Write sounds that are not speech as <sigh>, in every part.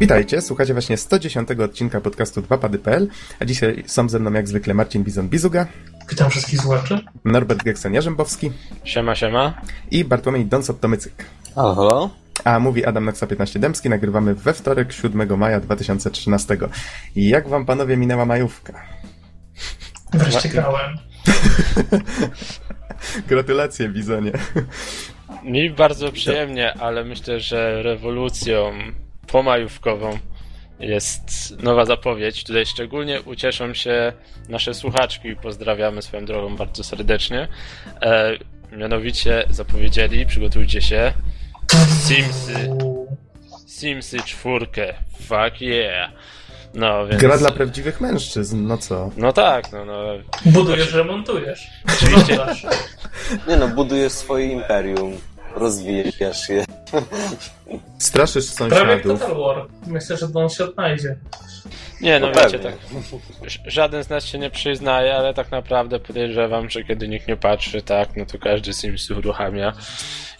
Witajcie, słuchacie właśnie 110 odcinka podcastu 2pady.pl, a dzisiaj są ze mną jak zwykle Marcin Bizon-Bizuga. Witam wszystkich słuchaczy. Norbert Geksen-Jarzębowski. Siema, siema. I Bartłomiej Donsot-Tomycyk. Halo, halo. A mówi Adam Noxa 15 Dębski, nagrywamy we wtorek 7 maja 2013. I jak wam panowie minęła majówka? Wreszcie grałem. <laughs> Gratulacje, Bizonie. Mi bardzo przyjemnie, ale myślę, że rewolucją pomajówkową jest nowa zapowiedź. Tutaj szczególnie ucieszą się nasze słuchaczki. Pozdrawiamy swoją drogą bardzo serdecznie. E, mianowicie zapowiedzieli, przygotujcie się, Simsy. Simsy czwórkę. Fuck yeah. No, więc... Gra dla prawdziwych mężczyzn, no co? No tak, no, no. Budujesz, remontujesz. Oczywiście. Nie no, budujesz swoje imperium, rozwijasz je. Straszysz Prawie jak sąsiadów. Total War. Myślę, że on się odnajdzie. Nie, no, No wiecie, pewnie. tak. Żaden z nas się nie przyznaje, ale tak naprawdę podejrzewam, że kiedy nikt nie patrzy, tak, no to każdy Sims uruchamia.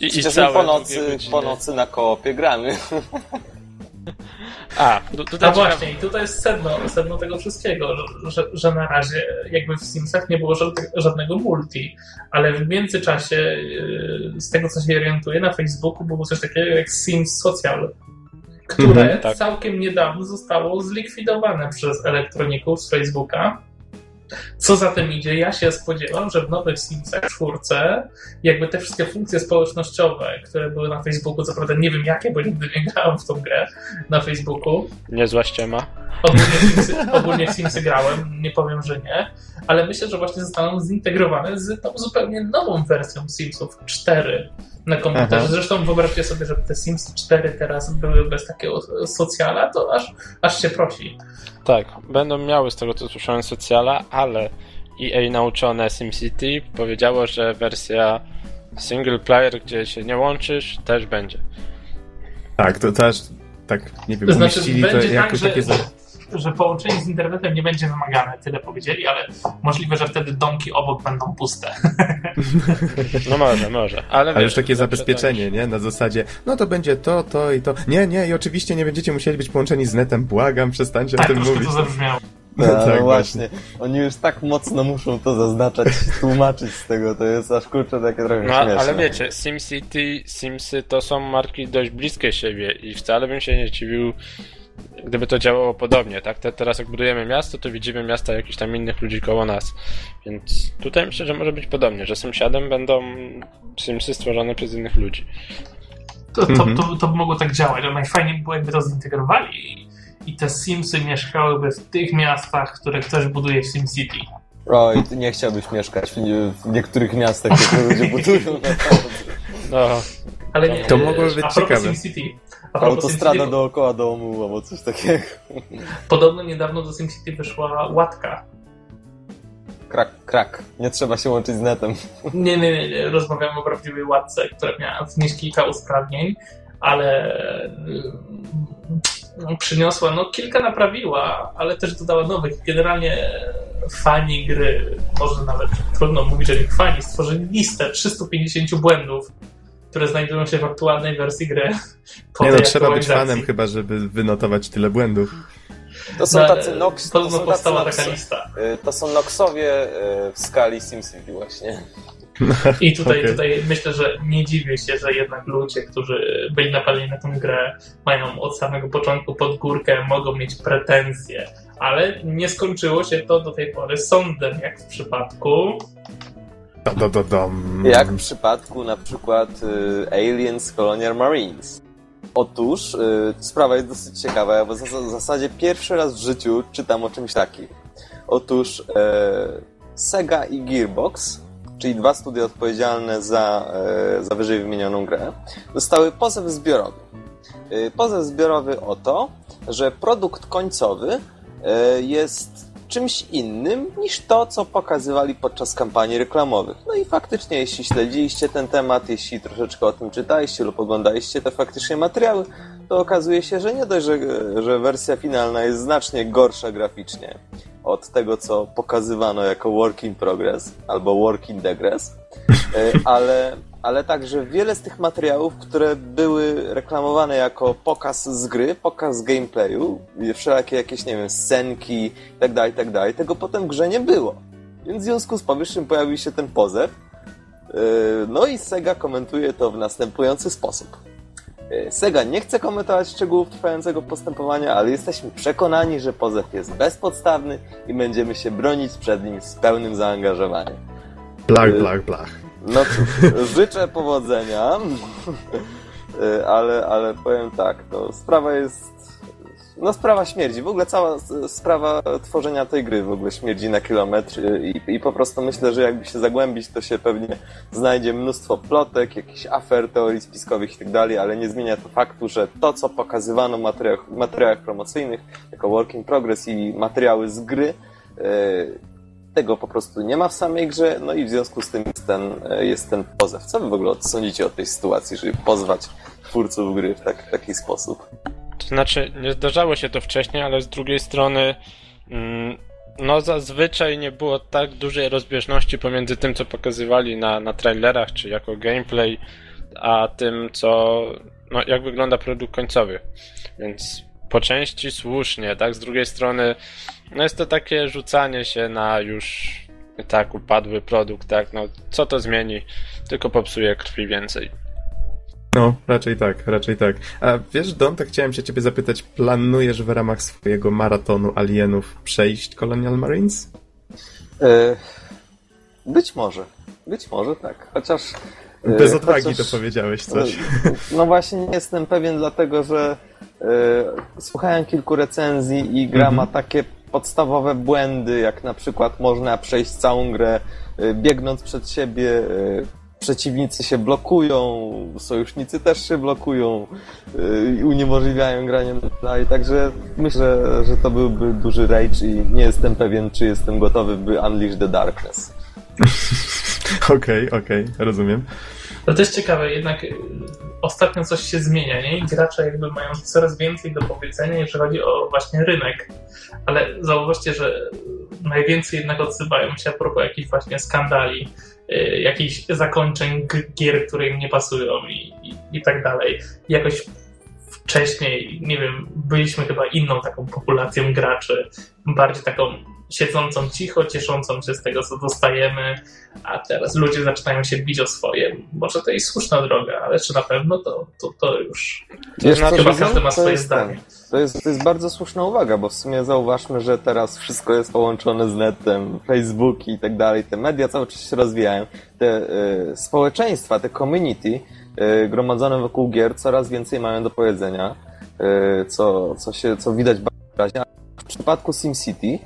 I, i całe po nocy, po nocy na koopie gramy. A, tu, tutaj A ciekawe- właśnie, i tutaj jest sedno, sedno tego wszystkiego, że, że, że na razie jakby w Simsach nie było żadne- żadnego multi, ale w międzyczasie yy, z tego co się orientuję na Facebooku było coś takiego jak Sims Social, które Mhm, tak. całkiem niedawno zostało zlikwidowane przez elektroników z Facebooka. Co za tym idzie, ja się spodziewam, że w nowych Simsach czwórce jakby te wszystkie funkcje społecznościowe, które były na Facebooku, co prawda nie wiem jakie, bo nigdy nie grałem w tą grę na Facebooku, Niezła ściema. Ogólnie Simsy, ogólnie w Simsy grałem, nie powiem, że nie, ale myślę, że właśnie zostaną zintegrowane z tą zupełnie nową wersją Simsów 4 na komputerze. Aha. Zresztą wyobraźcie sobie, że te Simsy 4 teraz były bez takiego socjala, to aż, aż się prosi. Tak, będą miały z tego co słyszałem socjala, ale EA nauczone SimCity powiedziało, że wersja single player, gdzie się nie łączysz, też będzie. Tak, to też, tak, nie wiem, To znaczy, umieścili to tak, jako że, takie... że połączenie z internetem nie będzie wymagane, tyle powiedzieli, ale możliwe, że wtedy domki obok będą puste. No może, może. Ale, Ale wiesz, już takie zabezpieczenie, niż- nie? Na zasadzie, no to będzie to, to i to. Nie, nie, i oczywiście nie będziecie musieli być połączeni z netem, błagam, przestańcie Tak, o tym mówić. to zabrzmiało. No, tak, właśnie. Oni już tak mocno muszą to zaznaczać, tłumaczyć z tego, to jest aż kurczę takie trochę No, śmieszne. ale wiecie, SimCity, Simsy to są marki dość bliskie siebie i wcale bym się nie dziwił, gdyby to działało podobnie, tak? Te, teraz jak budujemy miasto, to widzimy miasta jakichś tam innych ludzi koło nas. Więc tutaj myślę, że może być podobnie, że sąsiadem będą Simsy stworzone przez innych ludzi. To, to, Mhm. to, to by mogło tak działać, ale najfajniej by było, jakby to zintegrowali i, i te Simsy mieszkałyby w tych miastach, które ktoś buduje w SimCity. Oj, ty nie chciałbyś mieszkać w, w niektórych miastach, gdzie ludzie budują. <laughs> No, Ale nie, To mogłoby być a propos ciekawe. SimCity. A Autostrada SimCity, dookoła domu albo coś takiego. podobno niedawno do SimCity wyszła łatka. Krak, krak. Nie trzeba się łączyć z netem. Nie, nie, nie, nie. rozmawiamy o prawdziwej łatce, która miała wnieść kilka usprawnień, ale mm, przyniosła, no kilka naprawiła, ale też dodała nowych. Generalnie fani gry, może nawet trudno mówić o nich fani, stworzyli listę 350 błędów, które znajdują się w aktualnej wersji gry. po Nie no, trzeba być fanem chyba, żeby wynotować tyle błędów. To są No, tacy nox, to tacy powstała taka lista. y, to są noxowie y, w skali SimCity właśnie. <laughs> I tutaj, <laughs> Okej. tutaj myślę, że nie dziwię się, że jednak ludzie, którzy byli napadeni na tę grę, mają od samego początku pod górkę, mogą mieć pretensje. Ale nie skończyło się to do tej pory sądem, jak w przypadku. Jak w przypadku na przykład y, Aliens Colonial Marines. Otóż y, sprawa jest dosyć ciekawa, bo w zas- w zasadzie pierwszy raz w życiu czytam o czymś takim. Otóż e, Sega i Gearbox, czyli dwa studia odpowiedzialne za, e, za wyżej wymienioną grę, dostały pozew zbiorowy. E, pozew zbiorowy o to, że produkt końcowy e, jest czymś innym niż to, co pokazywali podczas kampanii reklamowych. No i faktycznie, jeśli śledziliście ten temat, jeśli troszeczkę o tym czytaliście lub oglądaliście te faktycznie materiały, to okazuje się, że nie dość, że, że wersja finalna jest znacznie gorsza graficznie od tego, co pokazywano jako work in progress albo work in digress, e, ale ale także wiele z tych materiałów, które były reklamowane jako pokaz z gry, pokaz gameplayu, wszelakie jakieś, nie wiem, scenki itd., tak itd., tak tego potem w grze nie było. Więc w związku z powyższym pojawił się ten pozew. Yy, no i Sega komentuje to w następujący sposób. Yy, Sega nie chce komentować szczegółów trwającego postępowania, ale jesteśmy przekonani, że pozew jest bezpodstawny i będziemy się bronić przed nim z pełnym zaangażowaniem. Blach, blach, blach. No cóż, <laughs> życzę powodzenia, <laughs> ale, ale powiem tak, to sprawa jest no sprawa śmierdzi. W ogóle cała sprawa tworzenia tej gry w ogóle śmierdzi na kilometr i, i po prostu myślę, że jakby się zagłębić, to się pewnie znajdzie mnóstwo plotek, jakichś afer, teorii spiskowych i tak dalej, ale nie zmienia to faktu, że to, co pokazywano w materiałach, materiałach promocyjnych jako work in progress i materiały z gry, e, tego po prostu nie ma w samej grze, no i w związku z tym jest ten, e, jest ten pozew. Co wy w ogóle sądzicie o tej sytuacji, żeby pozwać twórców gry w tak, taki sposób? To znaczy, nie zdarzało się to wcześniej, ale z drugiej strony, mm, no zazwyczaj nie było tak dużej rozbieżności pomiędzy tym, co pokazywali na, na trailerach, czy jako gameplay, a tym, co, no jak wygląda produkt końcowy. Więc po części słusznie, tak? Z drugiej strony, no jest to takie rzucanie się na już tak upadły produkt, tak? No co to zmieni? Tylko popsuje krwi więcej. No, raczej tak, raczej tak. A wiesz, Don, tak chciałem się ciebie zapytać, planujesz w ramach swojego maratonu alienów przejść Colonial Marines? E, być może. Być może tak. Chociaż. E, Bez odwagi chociaż, to powiedziałeś coś. <laughs> No właśnie nie jestem pewien, dlatego że e, słuchałem kilku recenzji i gra mhm. ma takie podstawowe błędy, jak na przykład można przejść całą grę e, biegnąc przed siebie, przeciwnicy się blokują, sojusznicy też się blokują y, i uniemożliwiają granie dalej, także myślę, że to byłby duży rage i nie jestem pewien, czy jestem gotowy, by unleash the darkness. <laughs> Okej, okej, okay, okay, rozumiem. To jest ciekawe, jednak y, ostatnio coś się zmienia, nie? I gracze jakby mają coraz więcej do powiedzenia, jeżeli chodzi o właśnie rynek. Ale zauważcie, że najwięcej jednak odzywają się a propos jakichś właśnie skandali, Y, jakichś zakończeń gier, które im nie pasują i, i, i tak dalej. Jakoś wcześniej, nie wiem, byliśmy chyba inną taką populacją graczy, bardziej taką siedzącą cicho, cieszącą się z tego, co dostajemy, a teraz ludzie zaczynają się bić o swoje. Może to jest słuszna droga, ale czy na pewno to, to, to już. Wiesz, chyba każdy ma swoje zdanie. To jest, to jest bardzo słuszna uwaga, bo w sumie zauważmy, że teraz wszystko jest połączone z netem, Facebook i tak dalej. Te media cały czas się rozwijają. Te y, społeczeństwa, te community y, gromadzone wokół gier coraz więcej mają do powiedzenia, y, co, co, się, co widać bardzo wyraźnie. W przypadku SimCity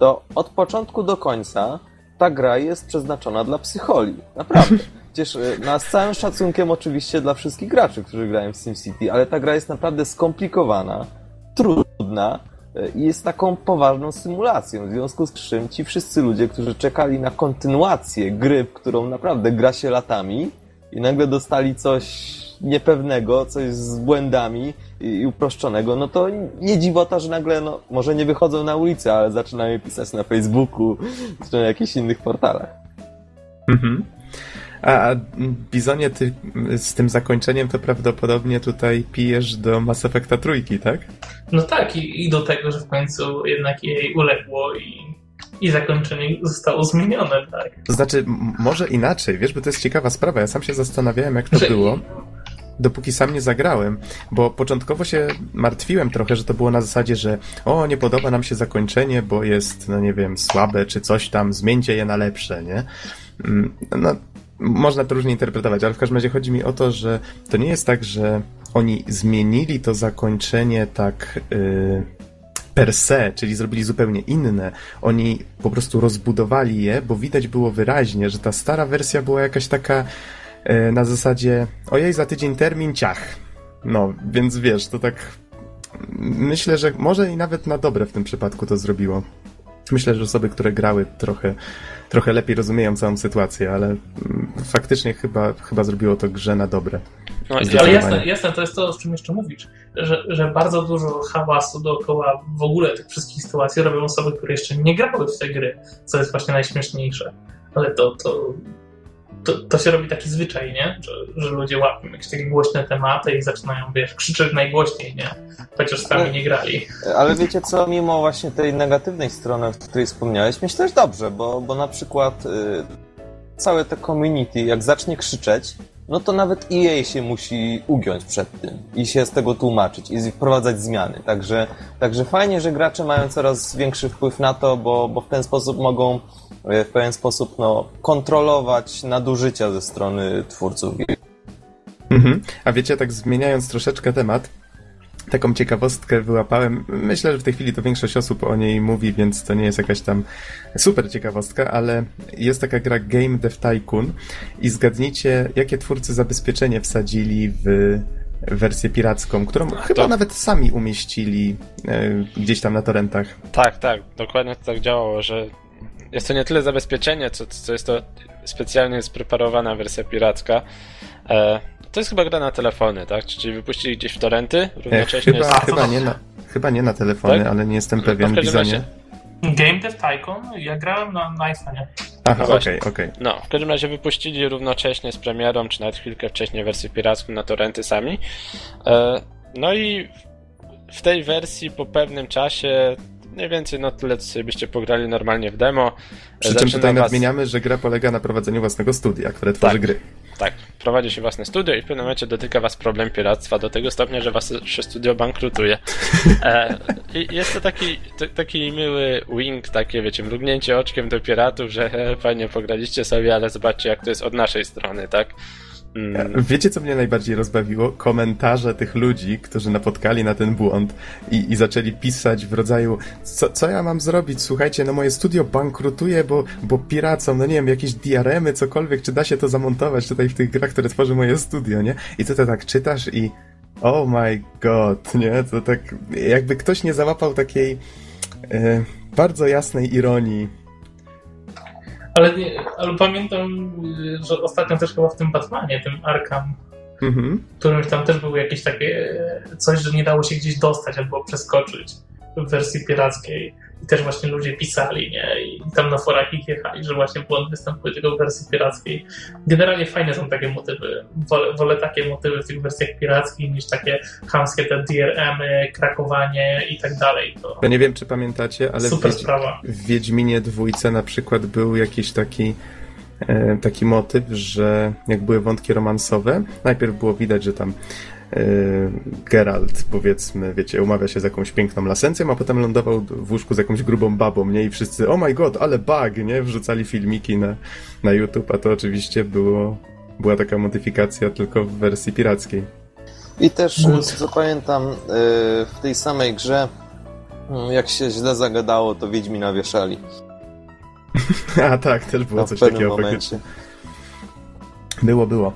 to od początku do końca ta gra jest przeznaczona dla psycholi. Naprawdę. <laughs> Przecież no, z całym szacunkiem oczywiście dla wszystkich graczy, którzy grają w SimCity, ale ta gra jest naprawdę skomplikowana, trudna e, i jest taką poważną symulacją. W związku z czym ci wszyscy ludzie, którzy czekali na kontynuację gry, w którą naprawdę gra się latami i nagle dostali coś niepewnego, coś z błędami i uproszczonego, no to nie dziwota, że nagle, no, może nie wychodzą na ulicę, ale zaczynają pisać na Facebooku czy na jakichś innych portalach. Mhm. A, Bizonie, ty z tym zakończeniem to prawdopodobnie tutaj pijesz do Mass Effecta trójki, tak? No tak, i, i do tego, że w końcu jednak jej uległo i, i zakończenie zostało zmienione, tak. To znaczy, może inaczej, wiesz, bo to jest ciekawa sprawa. Ja sam się zastanawiałem, jak to że... było dopóki sam nie zagrałem, bo początkowo się martwiłem trochę, że to było na zasadzie, że o, nie podoba nam się zakończenie, bo jest, no nie wiem, słabe czy coś tam, zmieńcie je na lepsze, nie? Mm, no, można to różnie interpretować, ale w każdym razie chodzi mi o to, że to nie jest tak, że oni zmienili to zakończenie tak yy, per se, czyli zrobili zupełnie inne. Oni po prostu rozbudowali je, bo widać było wyraźnie, że ta stara wersja była jakaś taka na zasadzie ojej, za tydzień termin, ciach. No, więc wiesz, to tak myślę, że może i nawet na dobre w tym przypadku to zrobiło. Myślę, że osoby, które grały trochę trochę lepiej rozumieją całą sytuację, ale mm, faktycznie chyba, chyba zrobiło to grze na dobre. No, ale jasne, jasne, to jest to, o czym jeszcze mówisz, że, że bardzo dużo hałasu dookoła w ogóle tych wszystkich sytuacji robią osoby, które jeszcze nie grały w te gry, co jest właśnie najśmieszniejsze. Ale to, to to, to się robi taki zwyczaj, nie? Że, że ludzie łapią jakieś takie głośne tematy i zaczynają, wiesz, krzyczeć najgłośniej, nie? Chociaż sami nie grali. Ale wiecie co, mimo właśnie tej negatywnej strony, o której wspomniałeś, myślę, że dobrze, bo, bo na przykład y, całe to community, jak zacznie krzyczeć, no to nawet EA się musi ugiąć przed tym i się z tego tłumaczyć i wprowadzać zmiany. Także, także fajnie, że gracze mają coraz większy wpływ na to, bo, bo w ten sposób mogą w pewien sposób no, kontrolować nadużycia ze strony twórców. Mhm. A wiecie, tak zmieniając troszeczkę temat, taką ciekawostkę wyłapałem. Myślę, że w tej chwili to większość osób o niej mówi, więc to nie jest jakaś tam super ciekawostka, ale jest taka gra Game Dev Tycoon i zgadnijcie, jakie twórcy zabezpieczenie wsadzili w wersję piracką, którą chyba nawet sami umieścili e, gdzieś tam na torrentach. Tak, tak, dokładnie to tak działało, że jest to nie tyle zabezpieczenie, co, co jest to specjalnie spreparowana wersja piracka. E, to jest chyba gra na telefony, tak? Czyli wypuścili gdzieś w torrenty równocześnie. Chyba, z... chyba, nie, na, chyba nie na telefony, tak? ale nie jestem pewien. No, razie... Game Dev Tycoon? Ja grałem na, na iPhone'ie. Aha, okej, okej. Okay, okay. No, w każdym razie wypuścili równocześnie z premierą, czy nawet chwilkę wcześniej wersję piracką na torrenty sami. E, no i w tej wersji po pewnym czasie mniej więcej no tyle, co byście pograli normalnie w demo. Przy czym tutaj was... nadmieniamy, że gra polega na prowadzeniu własnego studia, które tworzy tak, gry. Tak, prowadzi się własne studio i w pewnym momencie dotyka was problem piractwa do tego stopnia, że wasze studio bankrutuje. <laughs> E, I jest to taki, to, taki miły wing, takie wiecie, mrugnięcie oczkiem do piratów, że he, fajnie pograliście sobie, ale zobaczcie jak to jest od naszej strony, tak? Mm. Wiecie, co mnie najbardziej rozbawiło? Komentarze tych ludzi, którzy napotkali na ten błąd i, i zaczęli pisać w rodzaju co, co ja mam zrobić? Słuchajcie, no moje studio bankrutuje, bo, bo piracą, no nie wiem, jakieś diaremy, cokolwiek, czy da się to zamontować tutaj w tych grach, które tworzy moje studio, nie? I ty to tak czytasz i oh my god, nie? To tak jakby ktoś nie załapał takiej e, bardzo jasnej ironii ale, ale pamiętam, że ostatnio też chyba w tym Batmanie, tym Arkham, mhm. którymś tam też było jakieś takie coś, że nie dało się gdzieś dostać albo przeskoczyć w wersji pirackiej. I też właśnie ludzie pisali, nie? I tam na forach ich jechali, że właśnie błąd występuje tylko w wersji pirackiej. Generalnie fajne są takie motywy. Wolę, wolę takie motywy w tych wersjach pirackich niż takie chamskie te DRM-y, krakowanie i tak dalej. To ja nie wiem, czy pamiętacie, ale super w, Wiedź sprawa. w Wiedźminie dwójce na przykład był jakiś taki e, taki motyw, że jak były wątki romansowe, najpierw było widać, że tam Geralt, powiedzmy, wiecie, umawia się z jakąś piękną lasencją, a potem lądował w łóżku z jakąś grubą babą, nie? I wszyscy, oh my god, ale bug, nie? Wrzucali filmiki na, na YouTube, a to oczywiście było, była taka modyfikacja tylko w wersji pirackiej. I też, co pamiętam, e, w tej samej grze, mm, jak się źle zagadało, to Wiedźmina wieszali. <laughs> a tak, też było coś takiego momencie. Było, było.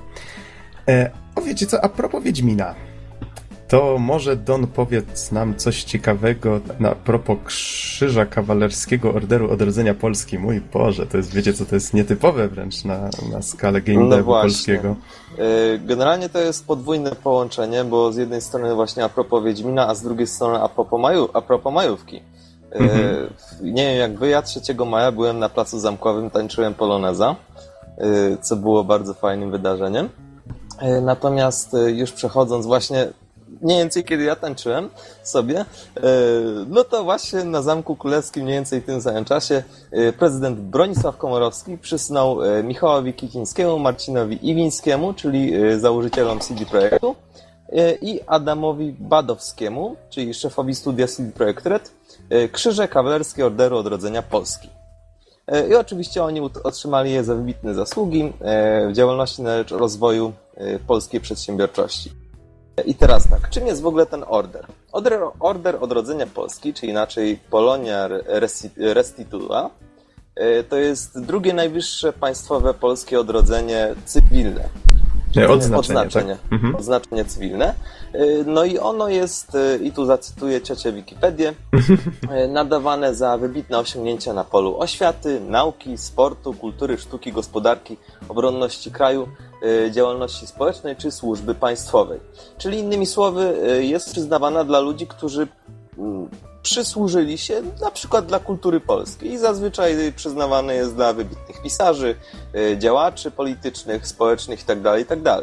E, o wiecie co, a propos Wiedźmina. To może Don powiedz nam coś ciekawego na propos Krzyża Kawalerskiego Orderu Odrodzenia Polski. Mój Boże, to jest, wiecie co, to jest nietypowe wręcz na, na skalę game no polskiego. Y, generalnie to jest podwójne połączenie, bo z jednej strony właśnie a propos Wiedźmina, a z drugiej strony a propos, maju, a propos majówki. Y, mhm. Nie wiem jak wy, ja 3 maja byłem na placu zamkowym, tańczyłem poloneza, y, co było bardzo fajnym wydarzeniem. E, natomiast e, już przechodząc właśnie mniej więcej kiedy ja tańczyłem sobie, e, no to właśnie na Zamku Królewskim mniej więcej w tym samym czasie prezydent Bronisław Komorowski przysnął Michałowi Kikińskiemu, Marcinowi Iwińskiemu, czyli założycielom CD Projektu i Adamowi Badowskiemu, czyli szefowi studia CD Projekt Red, krzyże kawalerskie Orderu Odrodzenia Polski. I oczywiście oni otrzymali je za wybitne zasługi w działalności na rzecz rozwoju Y, polskiej przedsiębiorczości. I teraz tak, czym jest w ogóle ten order? Order, Odrodzenia Polski, czy inaczej Polonia Restituta, y, to jest drugie najwyższe państwowe polskie odrodzenie cywilne. Odznaczenie, odznaczenie, tak? mhm. odznaczenie cywilne. Y, no i ono jest, i tu zacytuję ciocię Wikipedię, <laughs> nadawane za wybitne osiągnięcia na polu oświaty, nauki, sportu, kultury, sztuki, gospodarki, obronności kraju, Y, działalności społecznej czy służby państwowej. Czyli innymi słowy, y, jest przyznawana dla ludzi, którzy mm, przysłużyli się na przykład dla kultury polskiej i zazwyczaj przyznawany jest dla wybitnych pisarzy, y, działaczy politycznych, społecznych itd. itd.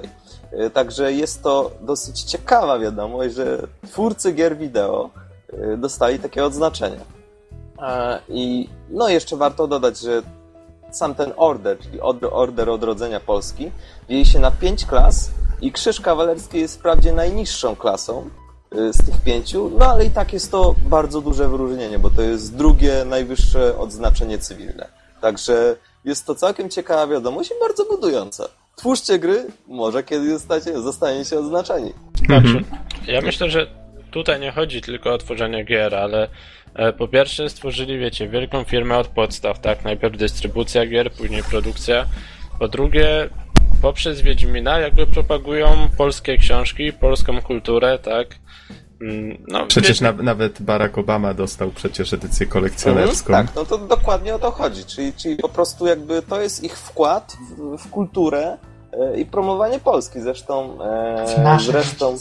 Y, także jest to dosyć ciekawa wiadomość, że twórcy gier wideo y, dostali takie odznaczenia. I no jeszcze warto dodać, że sam ten order, czyli order odrodzenia Polski, dzieje się na pięć klas i krzyż kawalerski jest wprawdzie najniższą klasą, z tych pięciu, no ale i tak jest to bardzo duże wyróżnienie, bo to jest drugie najwyższe odznaczenie cywilne. Także jest to całkiem ciekawa wiadomość i bardzo budująca. Twórzcie gry, może kiedyś zostacie, zostaniecie odznaczeni. Znaczy, ja myślę, że tutaj nie chodzi tylko o tworzenie gier, ale e, po pierwsze stworzyli, wiecie, wielką firmę od podstaw, tak? Najpierw dystrybucja gier, później produkcja. Po drugie, poprzez Wiedźmina jakby propagują polskie książki, polską kulturę, tak? Mm, no, przecież na, nawet Barack Obama dostał przecież edycję kolekcjonerską. Mhm, tak, no to dokładnie o to chodzi. Czyli, czyli po prostu jakby to jest ich wkład w, w kulturę i promowanie Polski. Zresztą, e, zresztą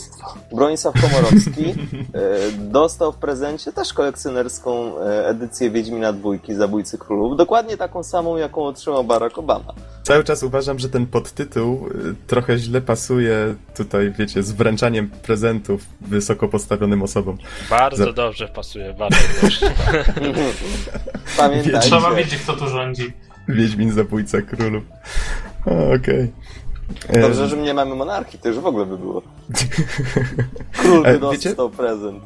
Bronisław Komorowski e, dostał w prezencie też kolekcjonerską e, edycję Wiedźmina Dwójki, Zabójcy Królów. Dokładnie taką samą, jaką otrzymał Barack Obama. Cały czas uważam, że ten podtytuł trochę źle pasuje tutaj, wiecie, z wręczaniem prezentów wysoko postawionym osobom. Bardzo Za... dobrze pasuje, bardzo dobrze. <laughs> Pamiętajcie. Trzeba wiedzieć, kto tu rządzi. Wiedźmin zabójca królów. Okej. Okay. Dobrze, że nie mamy monarchii, to już w ogóle by było. <laughs> Król by dostał prezent.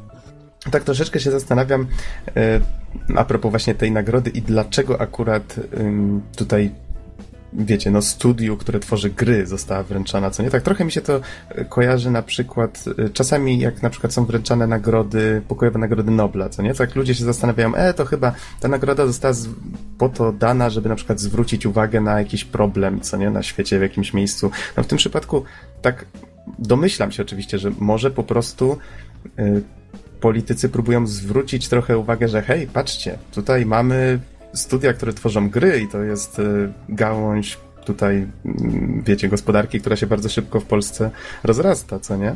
Tak troszeczkę się zastanawiam e, a propos właśnie tej nagrody i dlaczego akurat tutaj wiecie, no studiu, które tworzy gry została wręczana, co nie? Tak trochę mi się to e, kojarzy na przykład, e, czasami jak na przykład są wręczane nagrody, pokojowe nagrody Nobla, co nie? Tak ludzie się zastanawiają, e, to chyba ta nagroda została po to dana, żeby na przykład zwrócić uwagę na jakiś problem, co nie? Na świecie, w jakimś miejscu. No w tym przypadku tak domyślam się oczywiście, że może po prostu y, politycy próbują zwrócić trochę uwagę, że hej, patrzcie, tutaj mamy studia, które tworzą gry i to jest y, gałąź tutaj, mm, wiecie, gospodarki, która się bardzo szybko w Polsce rozrasta, co nie?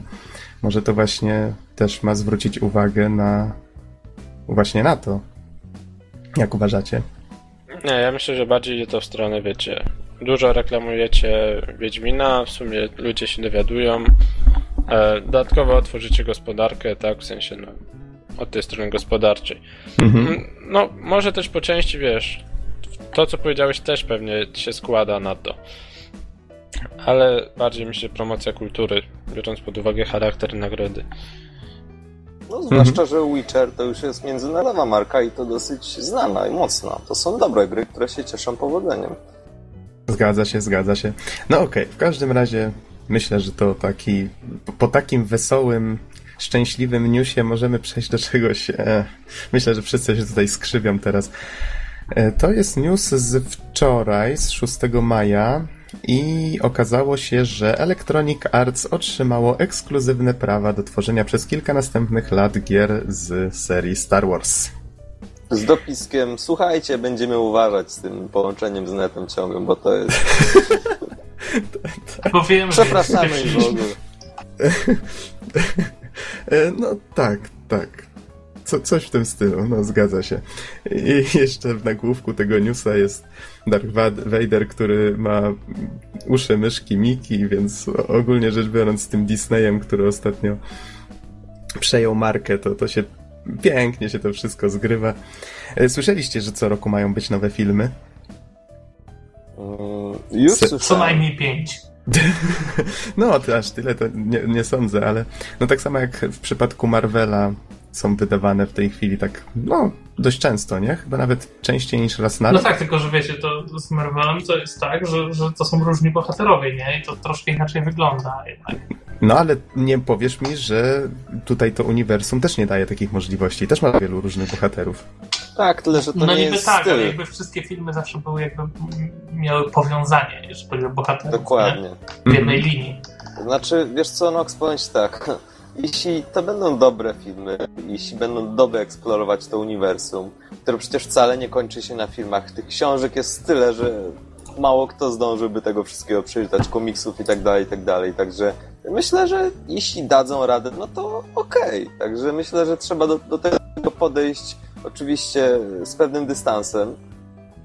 Może to właśnie też ma zwrócić uwagę na właśnie na to. Jak uważacie? Nie, ja myślę, że bardziej idzie to w stronę, wiecie, dużo reklamujecie Wiedźmina, w sumie ludzie się dowiadują, e, dodatkowo otworzycie gospodarkę, tak, w sensie, no, od tej strony gospodarczej. Mhm. No, może też po części, wiesz, to co powiedziałeś też pewnie się składa na to. Ale bardziej mi się promocja kultury, biorąc pod uwagę charakter nagrody. No, zwłaszcza, mhm. że Witcher to już jest międzynarodowa marka i to dosyć znana i mocna. To są dobre gry, które się cieszą powodzeniem. Zgadza się, zgadza się. No okej, okay. w każdym razie myślę, że to taki, po takim wesołym szczęśliwym newsie możemy przejść do czegoś. E, myślę, że wszyscy się tutaj skrzywią teraz. E, to jest news z wczoraj, z 6 maja. I okazało się, że Electronic Arts otrzymało ekskluzywne prawa do tworzenia przez kilka następnych lat gier z serii Star Wars. Z dopiskiem, słuchajcie, będziemy uważać z tym połączeniem z netem ciągłym, bo to jest... Powiem, Przepraszamy w ogóle. <laughs> E, no tak, tak. Co, coś w tym stylu, no zgadza się. I <laughs> jeszcze w nagłówku tego newsa jest Darth Vader, który ma uszy myszki Miki, więc ogólnie rzecz biorąc z tym Disneyem, który ostatnio przejął markę, to, to się pięknie się to wszystko zgrywa. E, słyszeliście, że co roku mają być nowe filmy? Już Se Co najmniej pięć. <laughs> No, to aż tyle to nie, nie, sądzę, ale no tak samo jak w przypadku Marvela są wydawane w tej chwili tak, no, dość często, nie? Chyba nawet częściej niż raz na no rok. No tak, tylko że wiecie, to z Marvelem to jest tak, że, że to są różni bohaterowie, nie? I to troszkę inaczej wygląda jednak. No ale nie powiesz mi, że tutaj to uniwersum też nie daje takich możliwości. Też ma wielu różnych bohaterów. Tak, tyle, że to no nie jest tak, styl. ale jakby wszystkie filmy zawsze były jakby miały powiązanie, jeżeli chodzi o bohaterów. Dokładnie. Nie? W jednej mm linii. Znaczy, wiesz co, Nox, powiem ci tak. <laughs> Jeśli to będą dobre filmy, jeśli będą dobrze eksplorować to uniwersum, które przecież wcale nie kończy się na filmach, tych książek jest tyle, że mało kto zdążyłby tego wszystkiego przeczytać, komiksów i tak dalej, i tak dalej. Także myślę, że jeśli dadzą radę, no to okej. Okay. Także myślę, że trzeba do, do tego podejść oczywiście z pewnym dystansem,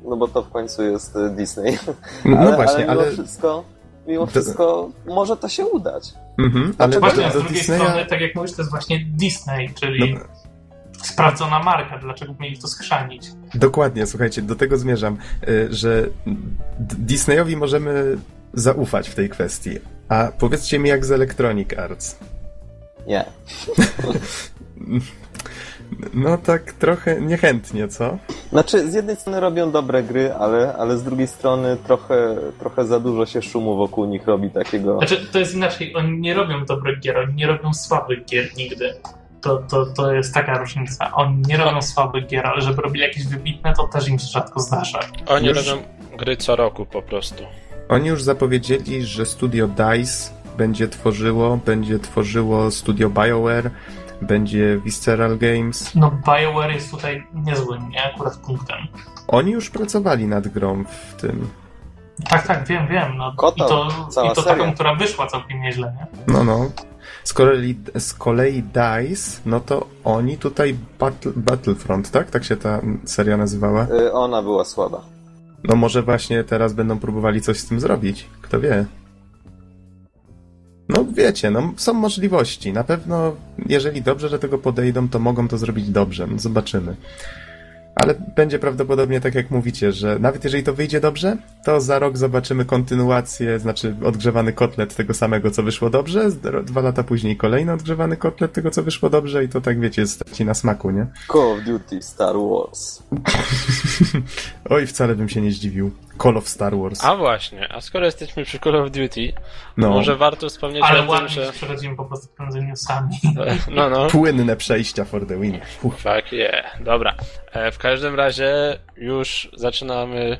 no bo to w końcu jest e, Disney. No, <laughs> ale, właśnie, ale mimo ale... wszystko, mimo To- wszystko może to się udać. Mhm, ale Właśnie, do, z drugiej Disneya... strony, tak jak mówisz, to jest właśnie Disney, czyli No. sprawdzona marka. Dlaczego mieli to skrzanić? Dokładnie, słuchajcie, do tego zmierzam, y, że Disneyowi możemy zaufać w tej kwestii. A powiedzcie mi, jak z Electronic Arts. Nie. <laughs> <laughs> No tak trochę niechętnie, co? Znaczy, z jednej strony robią dobre gry, ale, ale z drugiej strony trochę, trochę za dużo się szumu wokół nich robi takiego. Znaczy, to jest inaczej. Oni nie robią dobrych gier, oni nie robią słabych gier nigdy. To, to, to jest taka różnica. Oni nie robią słabych gier, ale żeby robili jakieś wybitne, to też im się rzadko zdarza. Oni Już- robią gry co roku po prostu. Oni już zapowiedzieli, że studio DICE będzie tworzyło, będzie tworzyło studio BioWare, będzie Visceral Games. No, BioWare jest tutaj niezłym, nie? Akurat punktem. Oni już pracowali nad grą w tym. Tak, tak, wiem, wiem. No, I to, i to taką, która wyszła całkiem nieźle, nie? No, no. Z kolei, z kolei DICE, no to oni tutaj Battle, Battlefront, tak? Tak się ta seria nazywała. Y, Ona była słaba. No może właśnie teraz będą próbowali coś z tym zrobić. Kto wie. No wiecie, no są możliwości. Na pewno, jeżeli dobrze do tego podejdą, to mogą to zrobić dobrze. No, zobaczymy. Ale będzie prawdopodobnie tak jak mówicie, że nawet jeżeli to wyjdzie dobrze, to za rok zobaczymy kontynuację, znaczy odgrzewany kotlet tego samego, co wyszło dobrze, dwa lata później kolejny odgrzewany kotlet tego, co wyszło dobrze i to tak wiecie, straci na smaku, nie? Call of Duty Star Wars. <laughs> Oj, wcale bym się nie zdziwił. Call of Star Wars. A właśnie, a skoro jesteśmy przy Call of Duty, No. może warto wspomnieć Ale o tym, ładnie że... przechodzimy po prostu prędzej newsami. No, no. Płynne przejścia for the win. Uff. Fuck yeah. Dobra. E, w każdym razie już zaczynamy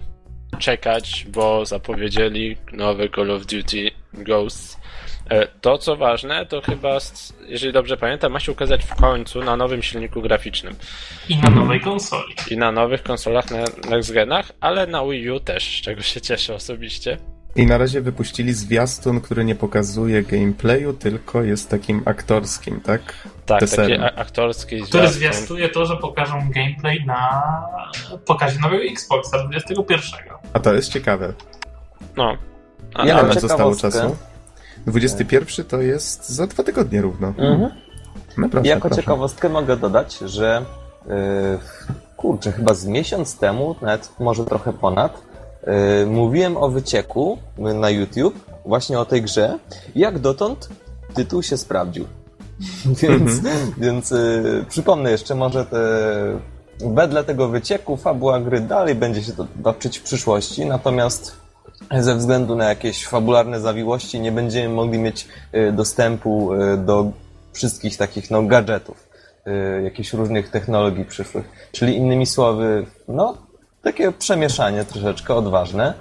czekać, bo zapowiedzieli nowy Call of Duty Ghosts. E, to co ważne, to chyba, jeżeli dobrze pamiętam, ma się ukazać w końcu na nowym silniku graficznym I na nowej konsoli. i na nowych konsolach na next genach, ale na Wii U też, z czego się cieszę osobiście. I na razie wypuścili zwiastun, który nie pokazuje gameplayu, tylko jest takim aktorskim, tak? Tak, Teserem. taki aktorski Który zwiastun. zwiastuje to, że pokażą gameplay na pokazie nowego Xboxa 21. Tak. A to jest ciekawe. No. A, Ja nam zostało czasu? 21 to jest za dwa tygodnie równo. Mhm. No proszę, Jako proszę. ciekawostkę mogę dodać, że yy, kurczę, chyba z miesiąc temu, nawet może trochę ponad, yy, mówiłem o wycieku na YouTube, właśnie o tej grze. Jak dotąd tytuł się sprawdził. <laughs> więc więc yy, przypomnę jeszcze, może te, wedle tego wycieku fabuła gry dalej będzie się to toczyć w przyszłości, natomiast ze względu na jakieś fabularne zawiłości nie będziemy mogli mieć y, dostępu y, do wszystkich takich no, gadżetów, y, jakichś różnych technologii przyszłych. Czyli innymi słowy, no, takie przemieszanie troszeczkę odważne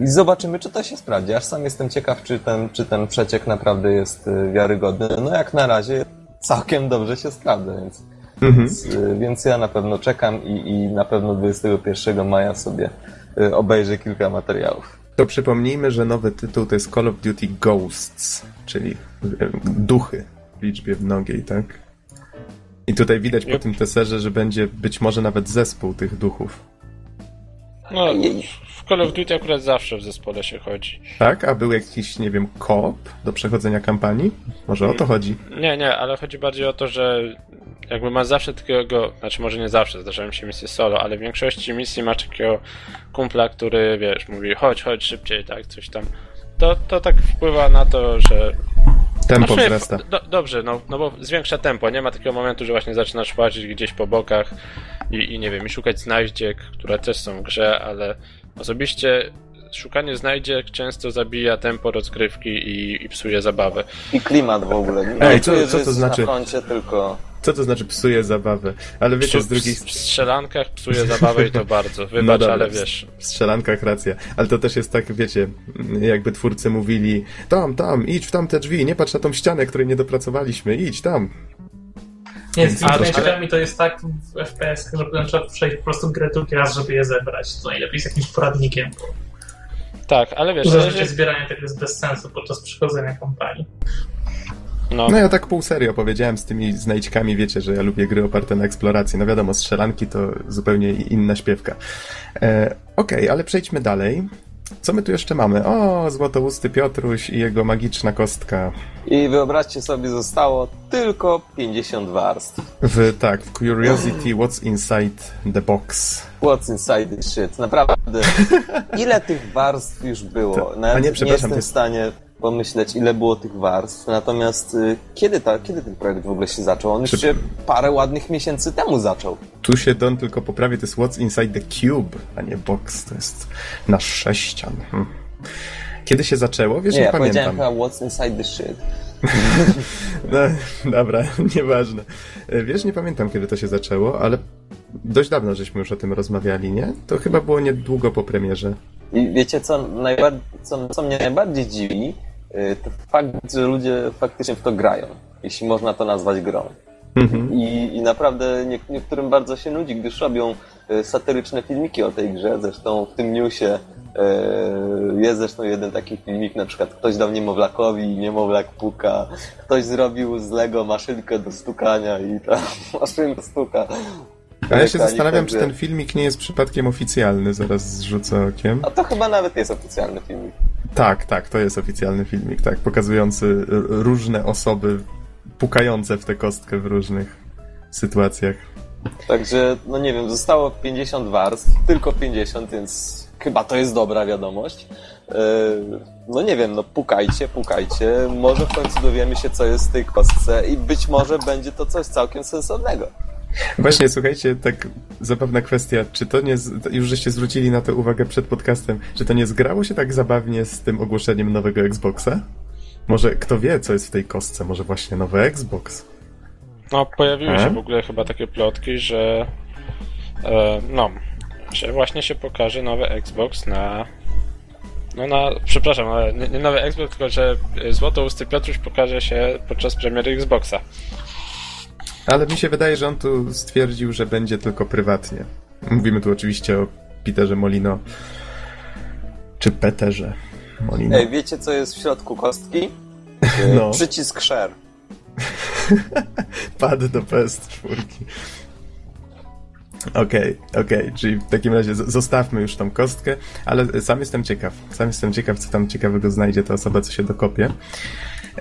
i zobaczymy, czy to się sprawdzi. Aż sam jestem ciekaw, czy ten, czy ten przeciek naprawdę jest wiarygodny. No jak na razie całkiem dobrze się sprawdza, więc, Mhm. więc, więc ja na pewno czekam i, i na pewno 21 maja sobie obejrzę kilka materiałów. To przypomnijmy, że nowy tytuł to jest Call of Duty Ghosts, czyli e, duchy w liczbie mnogiej, tak? I tutaj widać po Yep. tym teserze, że będzie być może nawet zespół tych duchów. No, w Call of Duty akurat zawsze w zespole się chodzi. Tak? A był jakiś, nie wiem, koop do przechodzenia kampanii? Może o to chodzi? Nie, nie, ale chodzi bardziej o to, że jakby ma zawsze takiego, znaczy może nie zawsze, zdarzają się misje solo, ale w większości misji masz takiego kumpla, który, wiesz, mówi chodź, chodź szybciej, tak, coś tam. To, to tak wpływa na to, że... Tempo Znaczy, wzrasta. do, dobrze, no, no bo zwiększa tempo, nie ma takiego momentu, że właśnie zaczynasz łazić gdzieś po bokach i, i nie wiem, i szukać znajdziek, które też są w grze, ale osobiście szukanie znajdziek często zabija tempo rozgrywki i, i psuje zabawę. I klimat w ogóle. Nie Ej, co- co to jest znaczy? Na froncie tylko. Co to znaczy psuje zabawę? Ale wiecie, Psu- z drugiej w strzelankach psuje zabawę i to bardzo. <laughs> Wybacz, No ale wiesz. W strzelankach racja. Ale to też jest tak, wiecie, jakby twórcy mówili tam, tam, idź w tamte drzwi, nie patrz na tą ścianę, której nie dopracowaliśmy, idź tam. Nie, z Ale- to jest tak w FPS, że potem trzeba przejść po prostu grę drugi raz, żeby je zebrać. To najlepiej z jakimś poradnikiem. Tak, ale wiesz, Zazwyczaj jeżeli, zbieranie tego jest bez sensu podczas przechodzenia kampanii. No, No ja tak pół serio powiedziałem z tymi znajdźkami, wiecie, że ja lubię gry oparte na eksploracji. No wiadomo, strzelanki to zupełnie inna śpiewka. E, Okej, ale przejdźmy dalej. Co my tu jeszcze mamy? O, Złotousty Piotruś i jego magiczna kostka. I wyobraźcie sobie, zostało tylko 50 warstw. W, tak, w Curiosity What's Inside the Box. What's inside this shit? Naprawdę. <laughs> Ile tych warstw już było? To- a nie, nie, przepraszam, jestem to w jest- stanie pomyśleć, ile było tych warstw. Natomiast y, kiedy, ta, kiedy ten projekt w ogóle się zaczął? On już się parę ładnych miesięcy temu zaczął. Tu się Don tylko poprawi, to jest What's Inside the Cube, a nie box, to jest nasz sześcian. Hm. Kiedy się zaczęło? Wiesz, Nie, nie, ja powiedziałem pamiętam. chyba what's inside the shit. <laughs> No, dobra, <laughs> nieważne. E, Wiesz, nie pamiętam, kiedy to się zaczęło, ale dość dawno żeśmy już o tym rozmawiali, nie? To chyba było niedługo po premierze. I wiecie, co, najbar- co, co mnie najbardziej dziwi? Y, fakt, że ludzie faktycznie w to grają. Jeśli można to nazwać grą. Mhm. I, I naprawdę nie, niektórym bardzo się nudzi, gdyż robią e, satyryczne filmiki o tej grze. Zresztą w tym newsie e, jest zresztą jeden taki filmik, na przykład ktoś dał niemowlakowi i niemowlak puka. Ktoś zrobił z Lego maszynkę do stukania i ta <laughs> maszynka stuka. A ja się zastanawiam, czy także- ten filmik nie jest przypadkiem oficjalny, zaraz zrzucę okiem. A to chyba nawet jest oficjalny filmik. Tak, tak, to jest oficjalny filmik, tak, pokazujący różne osoby pukające w tę kostkę w różnych sytuacjach. Także, no nie wiem, zostało 50 warstw, tylko 50, więc chyba to jest dobra wiadomość. Yy, No nie wiem, no pukajcie, pukajcie. Może w końcu dowiemy się, co jest w tej kostce i być może będzie to coś całkiem sensownego. Właśnie, słuchajcie, tak zabawna kwestia, czy to nie, już żeście zwrócili na to uwagę przed podcastem, czy to nie zgrało się tak zabawnie z tym ogłoszeniem nowego Xboxa? Może kto wie, co jest w tej kostce? Może właśnie nowy Xbox? no pojawiły E? się w ogóle chyba takie plotki, że e, no, że właśnie się pokaże nowy Xbox na no na, przepraszam, ale nie, nie nowy Xbox, tylko że Złotousty Piotruś pokaże się podczas premiery Xboxa. Ale mi się wydaje, że on tu stwierdził, że będzie tylko prywatnie. Mówimy tu oczywiście o Peterze Molino. Czy Peterze Molino. Ej, wiecie, co jest w środku kostki? <laughs> No. Przycisk share. <laughs> Pad do PS4. Okej, okej, czyli w takim razie zostawmy już tą kostkę, ale sam jestem ciekaw. Sam jestem ciekaw, co tam ciekawego znajdzie ta osoba, co się dokopie.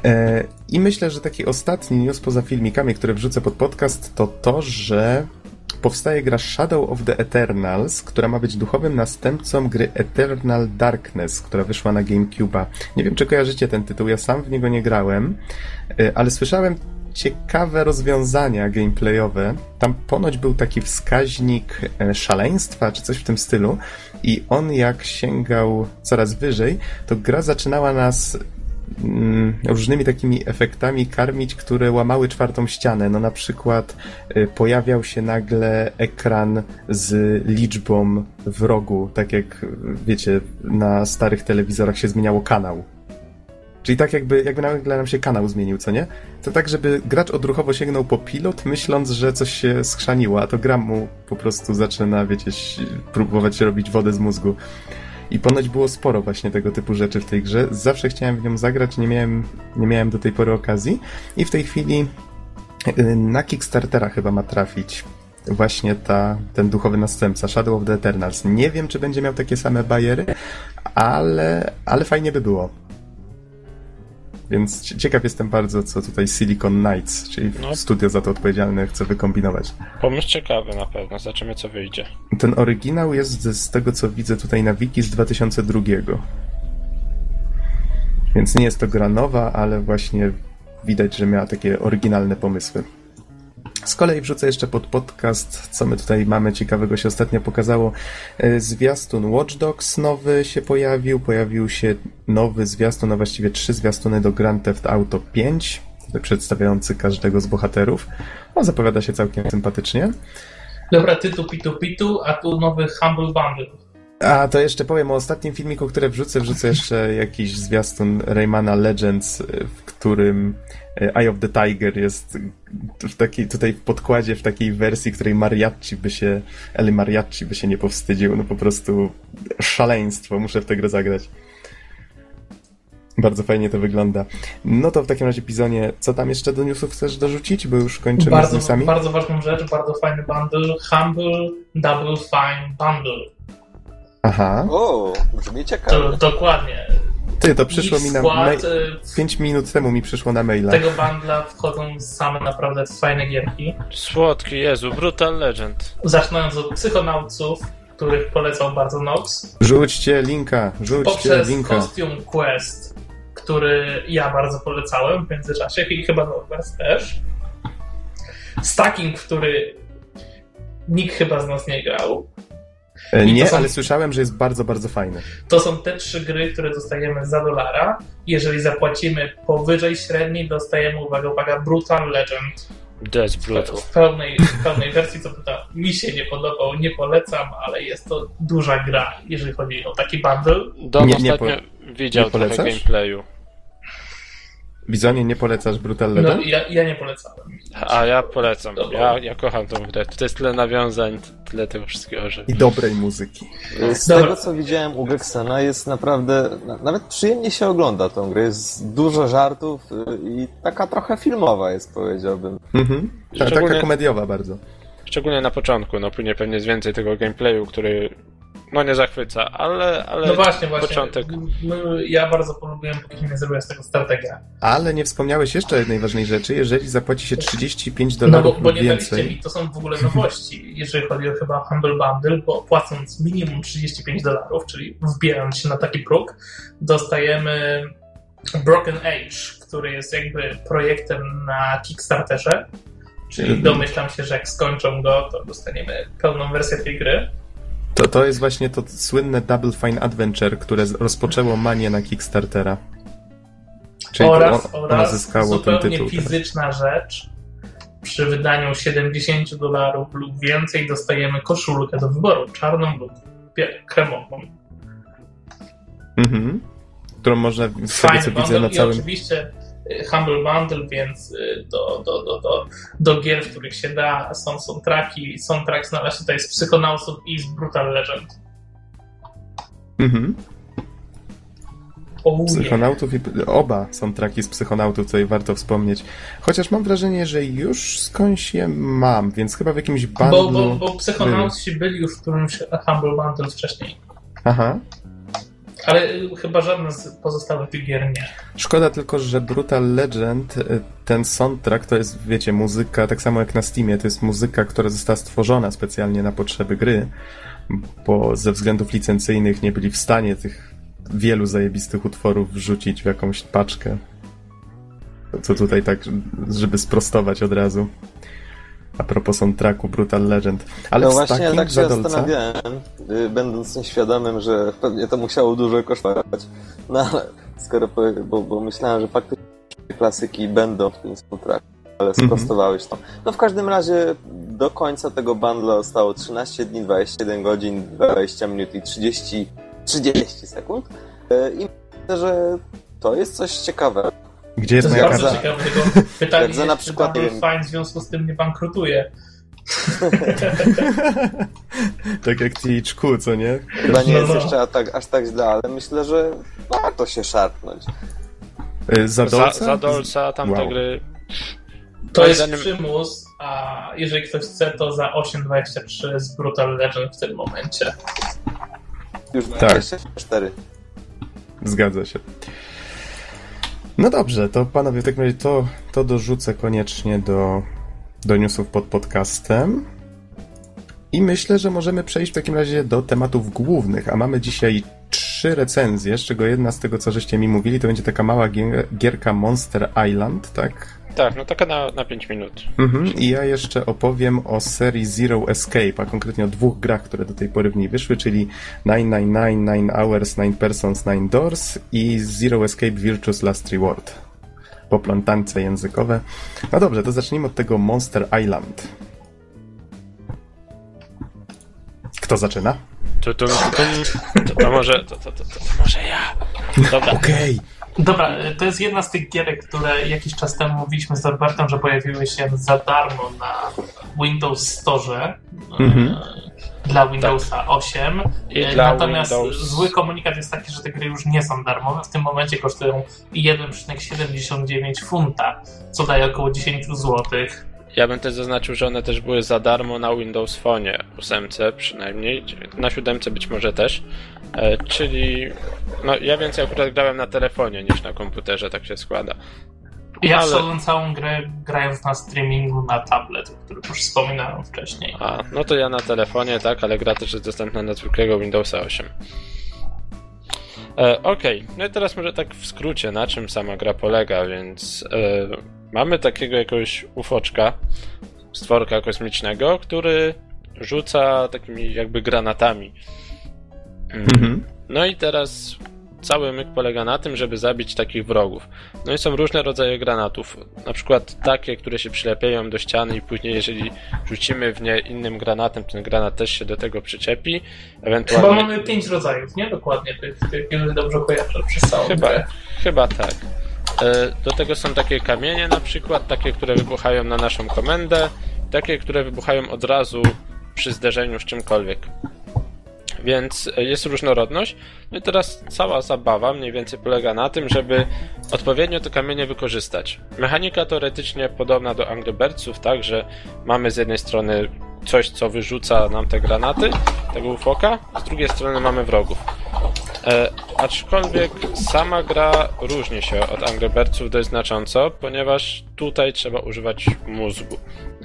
E, I myślę, że taki ostatni news poza filmikami, które wrzucę pod podcast, to to, że powstaje gra Shadow of the Eternals, która ma być duchowym następcą gry Eternal Darkness, która wyszła na GameCube'a. Nie wiem, czy kojarzycie ten tytuł, ja sam w niego nie grałem, e, ale słyszałem ciekawe rozwiązania gameplayowe. Tam ponoć był taki wskaźnik e, szaleństwa, czy coś w tym stylu, i on jak sięgał coraz wyżej, to gra zaczynała nas różnymi takimi efektami karmić, które łamały czwartą ścianę. No na przykład y, pojawiał się nagle ekran z liczbą w rogu, tak jak wiecie, na starych telewizorach się zmieniało kanał. Czyli tak jakby, jakby nagle nam się kanał zmienił, co nie? To tak, żeby gracz odruchowo sięgnął po pilot, myśląc, że coś się skrzaniło, a to gra mu po prostu zaczyna, wiecie, próbować robić wodę z mózgu. I ponoć było sporo właśnie tego typu rzeczy w tej grze. Zawsze chciałem w nią zagrać, nie miałem, nie miałem do tej pory okazji. I w tej chwili y, na Kickstartera chyba ma trafić właśnie ta, ten duchowy następca, Shadow of the Eternals. Nie wiem, czy będzie miał takie same bajery, ale, ale fajnie by było. Więc cie- ciekaw jestem bardzo, co tutaj Silicon Knights, czyli No. studio za to odpowiedzialne, chce wykombinować. Pomysł ciekawy na pewno, zobaczymy co wyjdzie. Ten oryginał jest z, z tego, co widzę tutaj na wiki z 2002. Więc nie jest to gra nowa, ale właśnie widać, że miała takie oryginalne pomysły. Z kolei wrzucę jeszcze pod podcast, co my tutaj mamy ciekawego się ostatnio pokazało. E, Zwiastun Watch Dogs nowy się pojawił. Pojawił się nowy zwiastun, a właściwie trzy zwiastuny do Grand Theft Auto 5, przedstawiający każdego z bohaterów. No, zapowiada się całkiem sympatycznie. Dobra, tytuł pitu pitu, a tu nowy Humble Bundle. A to jeszcze powiem o ostatnim filmiku, które wrzucę. Wrzucę jeszcze jakiś zwiastun Raymana Legends, y, w którym y, Eye of the Tiger jest w takiej, tutaj w podkładzie, w takiej wersji, której Mariachi by się, Eli Mariachi by się nie powstydził. No po prostu szaleństwo, muszę w tę grę zagrać. Bardzo fajnie to wygląda. No to w takim razie, Pizonie, co tam jeszcze do newsów chcesz dorzucić, bo już kończymy z Bardzo, newsami? bardzo ważną rzecz, bardzo fajny bundle. Humble Double Fine Bundle. Aha, O, brzmi To, ciekawe. dokładnie. ty, to przyszło Ich mi na... mail- y, 5 minut temu mi przyszło na maila. tego bundla wchodzą same naprawdę fajne gierki. Słodki, Jezu, Brutal Legend. Zaczynając od psychonautców, których polecał bardzo Nox, Rzućcie linka, rzućcie poprzez linka. Costume Quest, który ja bardzo polecałem w międzyczasie i chyba Norbert też. Stacking, który nikt chyba z nas nie grał. E, I Nie, to są- ale słyszałem, że jest bardzo, bardzo fajny. To są te trzy gry, które dostajemy za dolara. Jeżeli zapłacimy powyżej średniej, dostajemy, uwaga, uwaga, Brutal Legend. Death W, Brutal. w, pełnej, w pełnej wersji, co prawda mi się nie podobał, nie polecam, ale jest to duża gra, jeżeli chodzi o taki bundle. Dom Nie- nie ostatnio widział nie trochę polecasz? gameplayu. Bizonie, nie polecasz Brutal No, Legend? ja, ja nie polecałem. A ja polecam. Ja, ja kocham tą grę. To jest tyle nawiązań, tyle tego wszystkiego, że... I dobrej muzyki. Z Dobra. tego co widziałem u Geksena jest naprawdę, na- nawet przyjemnie się ogląda tą grę. Jest dużo żartów y, i taka trochę filmowa jest powiedziałbym. Mhm. Ta, Szczególnie- Taka komediowa bardzo. Szczególnie na początku, no później pewnie jest więcej tego gameplayu, który no nie zachwyca, ale, ale No właśnie, właśnie. początek. My, ja bardzo polubiłem, póki nie zrobiłem z tego strategia. Ale nie wspomniałeś jeszcze jednej ważnej rzeczy. Jeżeli zapłaci się 35 No dolarów bo, bo lub nie daliście więcej, mi, to są w ogóle nowości, jeżeli chodzi o chyba Humble Bundle, bo płacąc minimum 35 dolarów, czyli wbijając się na taki próg, dostajemy Broken Age, który jest jakby projektem na Kickstarterze, czyli Mhm. domyślam się, że jak skończą go, to dostaniemy pełną wersję tej gry. To, to jest właśnie to słynne Double Fine Adventure, które rozpoczęło manię na Kickstartera. Czyli oraz to on, ono oraz zyskało ten tytuł. teraz. fizyczna rzecz, przy wydaniu 70 dolarów lub więcej dostajemy koszulkę do wyboru, czarną lub kremową. Mhm. Którą można, z tego co widzę, bundle na całym... oczywiście Humble Bundle, więc y, do, do, do, do, do gier, w których się da, są soundtracki. Soundtrack znalazł tutaj z Psychonautów i z Brutal Legend. Mhm. Oh. Psychonautów i oba są traki z psychonautów, tutaj warto wspomnieć. Chociaż mam wrażenie, że już skądś je mam, więc chyba w jakimś bundlu... Bo, bo, bo Psychonauci byli już w którymś Humble Bundle wcześniej. Aha. Ale chyba żadna z pozostałych tych gier nie. Szkoda tylko, że Brutal Legend, y, ten soundtrack to jest, wiecie, muzyka, tak samo jak na Steamie, to jest muzyka, która została stworzona specjalnie na potrzeby gry, bo ze względów licencyjnych nie byli w stanie tych wielu zajebistych utworów wrzucić w jakąś paczkę. Co tutaj tak, żeby sprostować od razu. A propos soundtracku Brutal Legend. Ale no właśnie, ja tak się Zadolca... zastanawiałem, y, będąc nieświadomym, że pewnie to musiało dużo kosztować. No ale skoro, bo, bo myślałem, że faktycznie klasyki będą w tym soundtracku, ale Mhm. sprostowałeś to. No w każdym razie do końca tego bundla zostało 13 dni, 21 godzin, 20 minut i 30, 30 sekund. Y, I myślę, że to jest coś ciekawego. Gdzie jest To moja bardzo karta? ciekawe, tylko <laughs> pytanie na jest, czy przykład, wiem- Fine w związku z tym nie bankrutuje. <laughs> tak jak THQ, co nie? Chyba nie No, jest no. jeszcze tak, aż tak źle, ale myślę, że warto się szarpnąć. Zadolca? Za, za Dolca tamte Wow. gry. To jest zdaniem- przymus, a jeżeli ktoś chce, to za 8,23 z Brutal Legend w tym momencie. Już Tak. 24. Zgadza się. No dobrze, to panowie, w takim razie to, to dorzucę koniecznie do, do newsów pod podcastem. I myślę, że możemy przejść w takim razie do tematów głównych, a mamy dzisiaj trzy recenzje, z czego jedna z tego, co żeście mi mówili, to będzie taka mała gier- gierka Monster Island, tak? Tak, no taka na, na 5 minut. Mhm. I ja jeszcze opowiem o serii Zero Escape, a konkretnie o dwóch grach, które do tej pory w niej wyszły, czyli 999, 9 Hours, 9 Persons, 9 Doors i Zero Escape Virtuous Last Reward. Poplątańce językowe. No dobrze, to zacznijmy od tego Monster Island. Kto zaczyna? Tu, tu. To, to może, to, to, to, to, to może ja. Dobra. Okej. Dobra, to jest jedna z tych gierek, które jakiś czas temu mówiliśmy z Norbertem, że pojawiły się za darmo na Windows Store. Mhm. E, dla Windowsa 8. I E, dla Natomiast Windows- zły komunikat jest taki, że te gry już nie są darmowe. W tym momencie kosztują 1,79 funta, co daje około 10 zł. Ja bym też zaznaczył, że one też były za darmo na Windows Phone 8 przynajmniej, na 7 być może też. E, czyli no ja więcej akurat grałem na telefonie niż na komputerze, tak się składa. Ja Ale- całą grę grając na streamingu na tablet, o którym już wspominałem wcześniej. A, no to ja na telefonie, tak, ale gra też jest dostępna na zwykłego Windowsa 8. E, Okej, no i teraz może tak w skrócie, na czym sama gra polega, więc e, mamy takiego jakiegoś ufoczka, stworka kosmicznego, który rzuca takimi jakby granatami. Mm. Mhm. No i teraz cały myk polega na tym, żeby zabić takich wrogów. No i są różne rodzaje granatów. Na przykład takie, które się przylepiają do ściany i później jeżeli rzucimy w nie innym granatem, ten granat też się do tego przyczepi. Chyba Ewentualnie... mamy pięć rodzajów, nie? Dokładnie jeżeli dobrze kojarzę przez całą Chyba, grę. chyba tak. E, Do tego są takie kamienie na przykład, takie, które wybuchają na naszą komendę, takie, które wybuchają od razu przy zderzeniu z czymkolwiek. Więc e, jest różnorodność. No i teraz cała zabawa mniej więcej polega na tym, żeby odpowiednio te kamienie wykorzystać. Mechanika teoretycznie podobna do Angry Birdsów, tak, że mamy z jednej strony coś, co wyrzuca nam te granaty, tego ufoka, z drugiej strony mamy wrogów. E, aczkolwiek sama gra różni się od Angry Birdsów dość znacząco, ponieważ tutaj trzeba używać mózgu.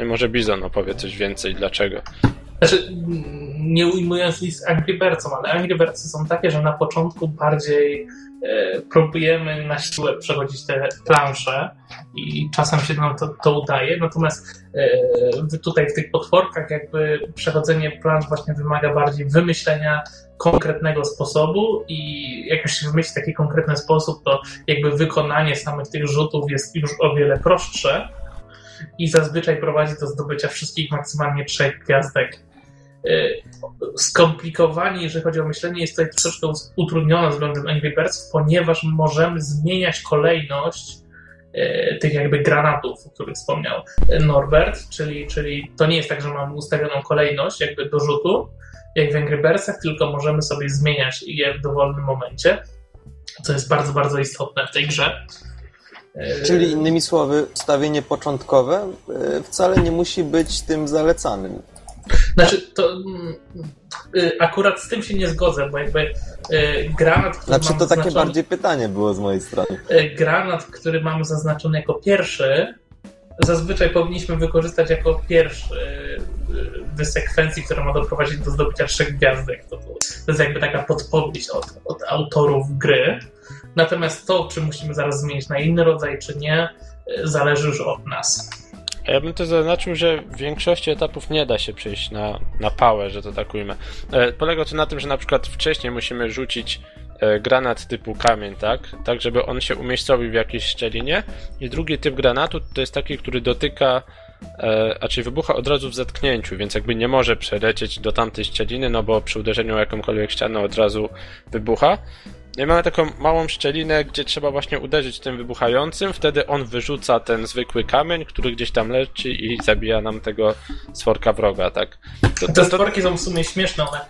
Może Bizon opowie coś więcej, dlaczego. Znaczy, nie ujmując nic Angry Birdsom, ale Angry Birdsy są takie, że na początku bardziej e, próbujemy na siłę przechodzić te plansze i czasem się nam to, to udaje, natomiast e, tutaj w tych potworkach jakby przechodzenie plansz właśnie wymaga bardziej wymyślenia konkretnego sposobu i jak już się wymyśli taki konkretny sposób, to jakby wykonanie samych tych rzutów jest już o wiele prostsze i zazwyczaj prowadzi do zdobycia wszystkich maksymalnie trzech gwiazdek. Y, Skomplikowanie, jeżeli chodzi o myślenie, jest tutaj troszeczkę utrudnione względem Angry Birds, ponieważ możemy zmieniać kolejność y, tych jakby granatów, o których wspomniał Norbert, czyli, czyli to nie jest tak, że mamy ustawioną kolejność jakby do rzutu, jak w Angry Birdsach, tylko możemy sobie zmieniać je w dowolnym momencie, co jest bardzo, bardzo istotne w tej grze. Y, Czyli innymi słowy, ustawienie początkowe e, wcale nie musi być tym zalecanym. Znaczy, to mm, y, akurat z tym się nie zgodzę, bo jakby y, granat, który Znaczy to takie bardziej pytanie było z mojej strony. y, granat, który mamy zaznaczony jako pierwszy, zazwyczaj powinniśmy wykorzystać jako pierwszy y, w sekwencji, która ma doprowadzić do zdobycia trzech gwiazdek. To, to jest jakby taka podpowiedź od, od autorów gry. Natomiast to, czy musimy zaraz zmienić na inny rodzaj, czy nie, y, zależy już od nas. A Ja bym to zaznaczył, że w większości etapów nie da się przejść na, na pałę, że to tak ujmę. E, polega to na tym, że na przykład wcześniej musimy rzucić e, granat typu kamień, tak? Tak, żeby on się umiejscowił w jakiejś szczelinie. I drugi typ granatu to jest taki, który dotyka, e, a czyli wybucha od razu w zetknięciu, więc jakby nie może przelecieć do tamtej szczeliny, no bo przy uderzeniu o jakąkolwiek ścianę od razu wybucha. No i mamy taką małą szczelinę, gdzie trzeba właśnie uderzyć tym wybuchającym, wtedy on wyrzuca ten zwykły kamień, który gdzieś tam leci i zabija nam tego stworka wroga, tak? To, Te to, to, stworki są w sumie śmieszne, one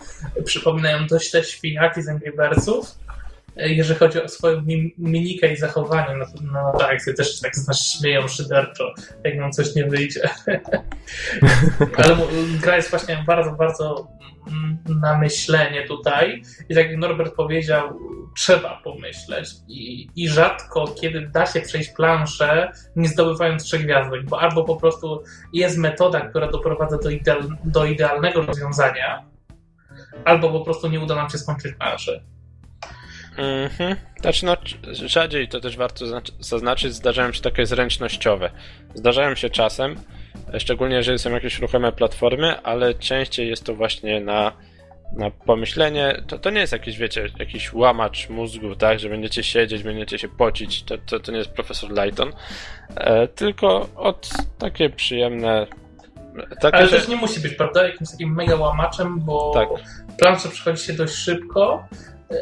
przypominają dość te świniaki z Angry Birdsów. Jeżeli chodzi o swoją mi- mimikę i zachowanie, no, no tak, sobie też tak z nas śmieją szyderczo, jak nam coś nie wyjdzie. <laughs> Ale gra jest właśnie bardzo, bardzo mm, na myślenie tutaj. I tak jak Norbert powiedział, trzeba pomyśleć. I, I rzadko, kiedy da się przejść planszę, nie zdobywając trzech gwiazdek, bo albo po prostu jest metoda, która doprowadza do, ideal, do idealnego rozwiązania, albo po prostu nie uda nam się skończyć planszy. Mhm. Znaczy, no, rzadziej to też warto zaznac- zaznaczyć, zdarzają się takie zręcznościowe. Zdarzają się czasem, szczególnie jeżeli są jakieś ruchome platformy, ale częściej jest to właśnie na, na pomyślenie. To, to nie jest jakiś, wiecie, jakiś łamacz mózgu, tak, że będziecie siedzieć, będziecie się pocić. To, to, to nie jest profesor Lighton. E, tylko od takie przyjemne. Takie, Ale że... też nie musi być, prawda, jakimś takim mega łamaczem, bo Tak. plansze przechodzi się dość szybko,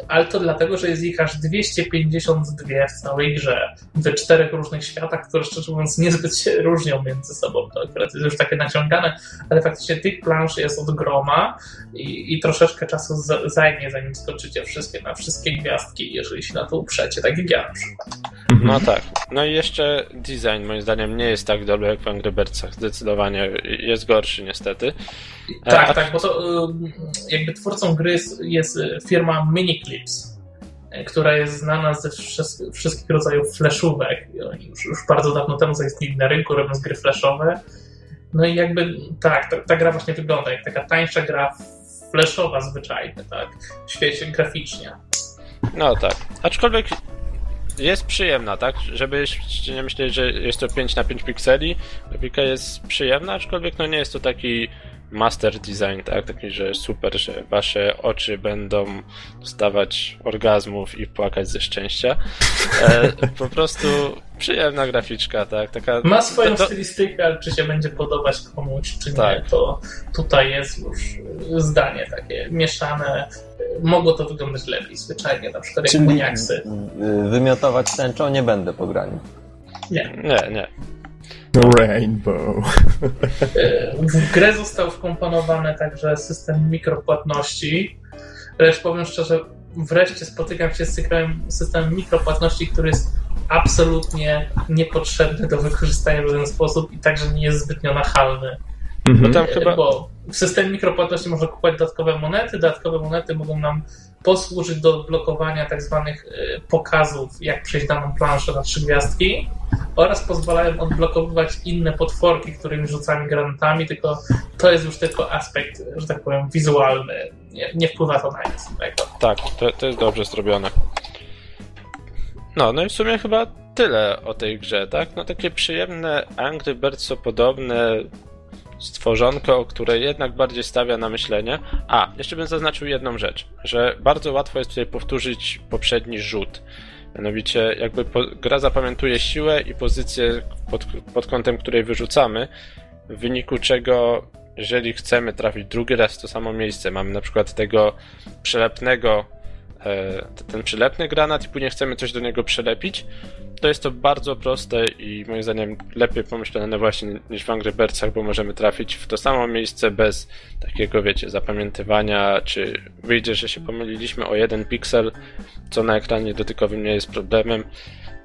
ale to dlatego, że jest ich aż 252 w całej grze, w czterech różnych światach, które szczerze mówiąc niezbyt się różnią między sobą. To akurat jest już takie naciągane, ale faktycznie tych plansz jest od groma i, i troszeczkę czasu zajmie, zanim skoczycie wszystkie na wszystkie gwiazdki, jeżeli się na to uprzecie, tak jak ja na przykład. No tak. No i jeszcze design moim zdaniem nie jest tak dobry jak w Angry Birdsach. Zdecydowanie jest gorszy niestety. Tak, A... tak, bo to jakby twórcą gry jest firma Miniclips, która jest znana ze wszystkich rodzajów flashówek. Już, już bardzo dawno temu zaistnieli na rynku, robiąc gry flashowe. No i jakby tak, ta, ta gra właśnie wygląda jak taka tańsza gra flashowa zwyczajnie, tak, w świecie graficznie. No tak. Aczkolwiek jest przyjemna, tak? Żeby nie myśleć, że jest to 5 na 5 pikseli, grafika jest przyjemna, aczkolwiek no nie jest to taki master design, tak? Taki, że super, że wasze oczy będą dostawać orgazmów i płakać ze szczęścia. E, <laughs> po prostu przyjemna graficzka, tak? Taka, Ma swoją to, stylistykę, ale czy się będzie podobać komuś, czy tak. nie, to tutaj jest już zdanie takie mieszane. Mogło to wyglądać lepiej, zwyczajnie, na przykład Czyli jak wymiotować tęczą nie będę po graniu. Nie. Nie, nie. Rainbow. W grę został wkomponowany także system mikropłatności. Lecz powiem szczerze, wreszcie spotykam się z systemem mikropłatności, który jest absolutnie niepotrzebny do wykorzystania w żaden sposób i także nie jest zbytnio nachalny. Mhm. Bo, tam chyba... Bo w systemie mikropłatności można kupować dodatkowe monety. Dodatkowe monety mogą nam posłużyć do blokowania tak zwanych y, pokazów, jak przejść daną planszę na trzy gwiazdki oraz pozwalają odblokowywać inne potworki, którymi rzucamy granatami, tylko to jest już tylko aspekt, że tak powiem, wizualny. Nie, nie wpływa to na nic innego. Tak, to, to jest dobrze zrobione. No, no i w sumie chyba tyle o tej grze, tak? No takie przyjemne Angry Birds podobne stworzonko, które jednak bardziej stawia na myślenie. A, jeszcze bym zaznaczył jedną rzecz, że bardzo łatwo jest tutaj powtórzyć poprzedni rzut. Mianowicie, jakby po, gra zapamiętuje siłę i pozycję pod, pod kątem której wyrzucamy, w wyniku czego, jeżeli chcemy trafić drugi raz w to samo miejsce, mamy na przykład tego przelepnego ten przylepny granat i później chcemy coś do niego przelepić, to jest to bardzo proste i moim zdaniem lepiej pomyślane właśnie niż w Angry Birdsach, bo możemy trafić w to samo miejsce bez takiego, wiecie, zapamiętywania, czy wyjdzie, że się pomyliliśmy o jeden piksel, co na ekranie dotykowym nie jest problemem.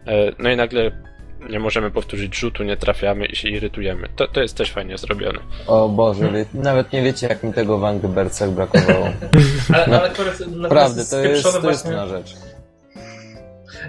E, no i nagle nie możemy powtórzyć rzutu, nie trafiamy i się irytujemy. To, to jest też fajnie zrobione. O Boże, wie, nawet nie wiecie, jak mi tego w Angry Birdsach brakowało. <laughs> ale, ale Prawda, to jest, to jest na rzecz.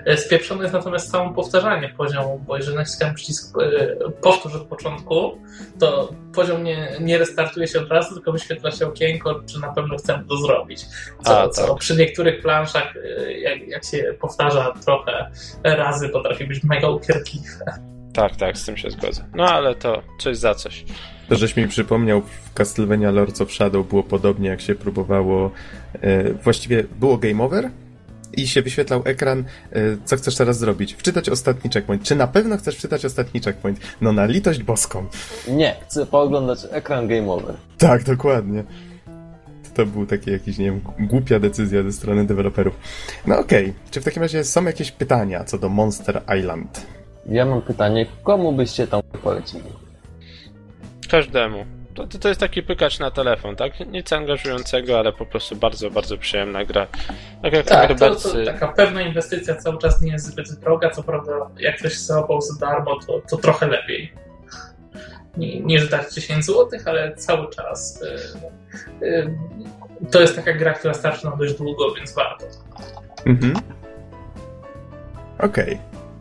E, spieprzone jest natomiast samo powtarzanie poziomu, bo jeżeli naciskam przycisk e, powtórz od początku, to poziom nie, nie restartuje się od razu, tylko wyświetla się okienko, czy na pewno chcemy to zrobić. Co, A, tak. co przy niektórych planszach, e, jak, jak się powtarza trochę razy, potrafi być mega upierdliwe. Tak, tak, z tym się zgodzę. No ale to coś za coś. To, żeś mi przypomniał, w Castlevania Lords of Shadow było podobnie, jak się próbowało. E, właściwie było game over, i się wyświetlał ekran, y, co chcesz teraz zrobić? Wczytać ostatni checkpoint. Czy na pewno chcesz wczytać ostatni checkpoint? No na litość boską. Nie, chcę pooglądać ekran game over. Tak, dokładnie. To był taki jakiś, nie wiem, głupia decyzja ze strony deweloperów. No okej, okay. czy w takim razie są jakieś pytania co do Monster Island? Ja mam pytanie, komu byście tam polecili? Każdemu. To, to, to, jest taki pykacz na telefon, tak? Nic angażującego, ale po prostu bardzo, bardzo przyjemna gra. Tak, jak tak to, to, taka pewna inwestycja cały czas nie jest zbyt droga, co prawda jak ktoś załapał za darmo, to, to trochę lepiej niż dać 10 zł, ale cały czas y, y, to jest taka gra, która starczy nam dość długo, więc warto. Mhm. Okej. Okay.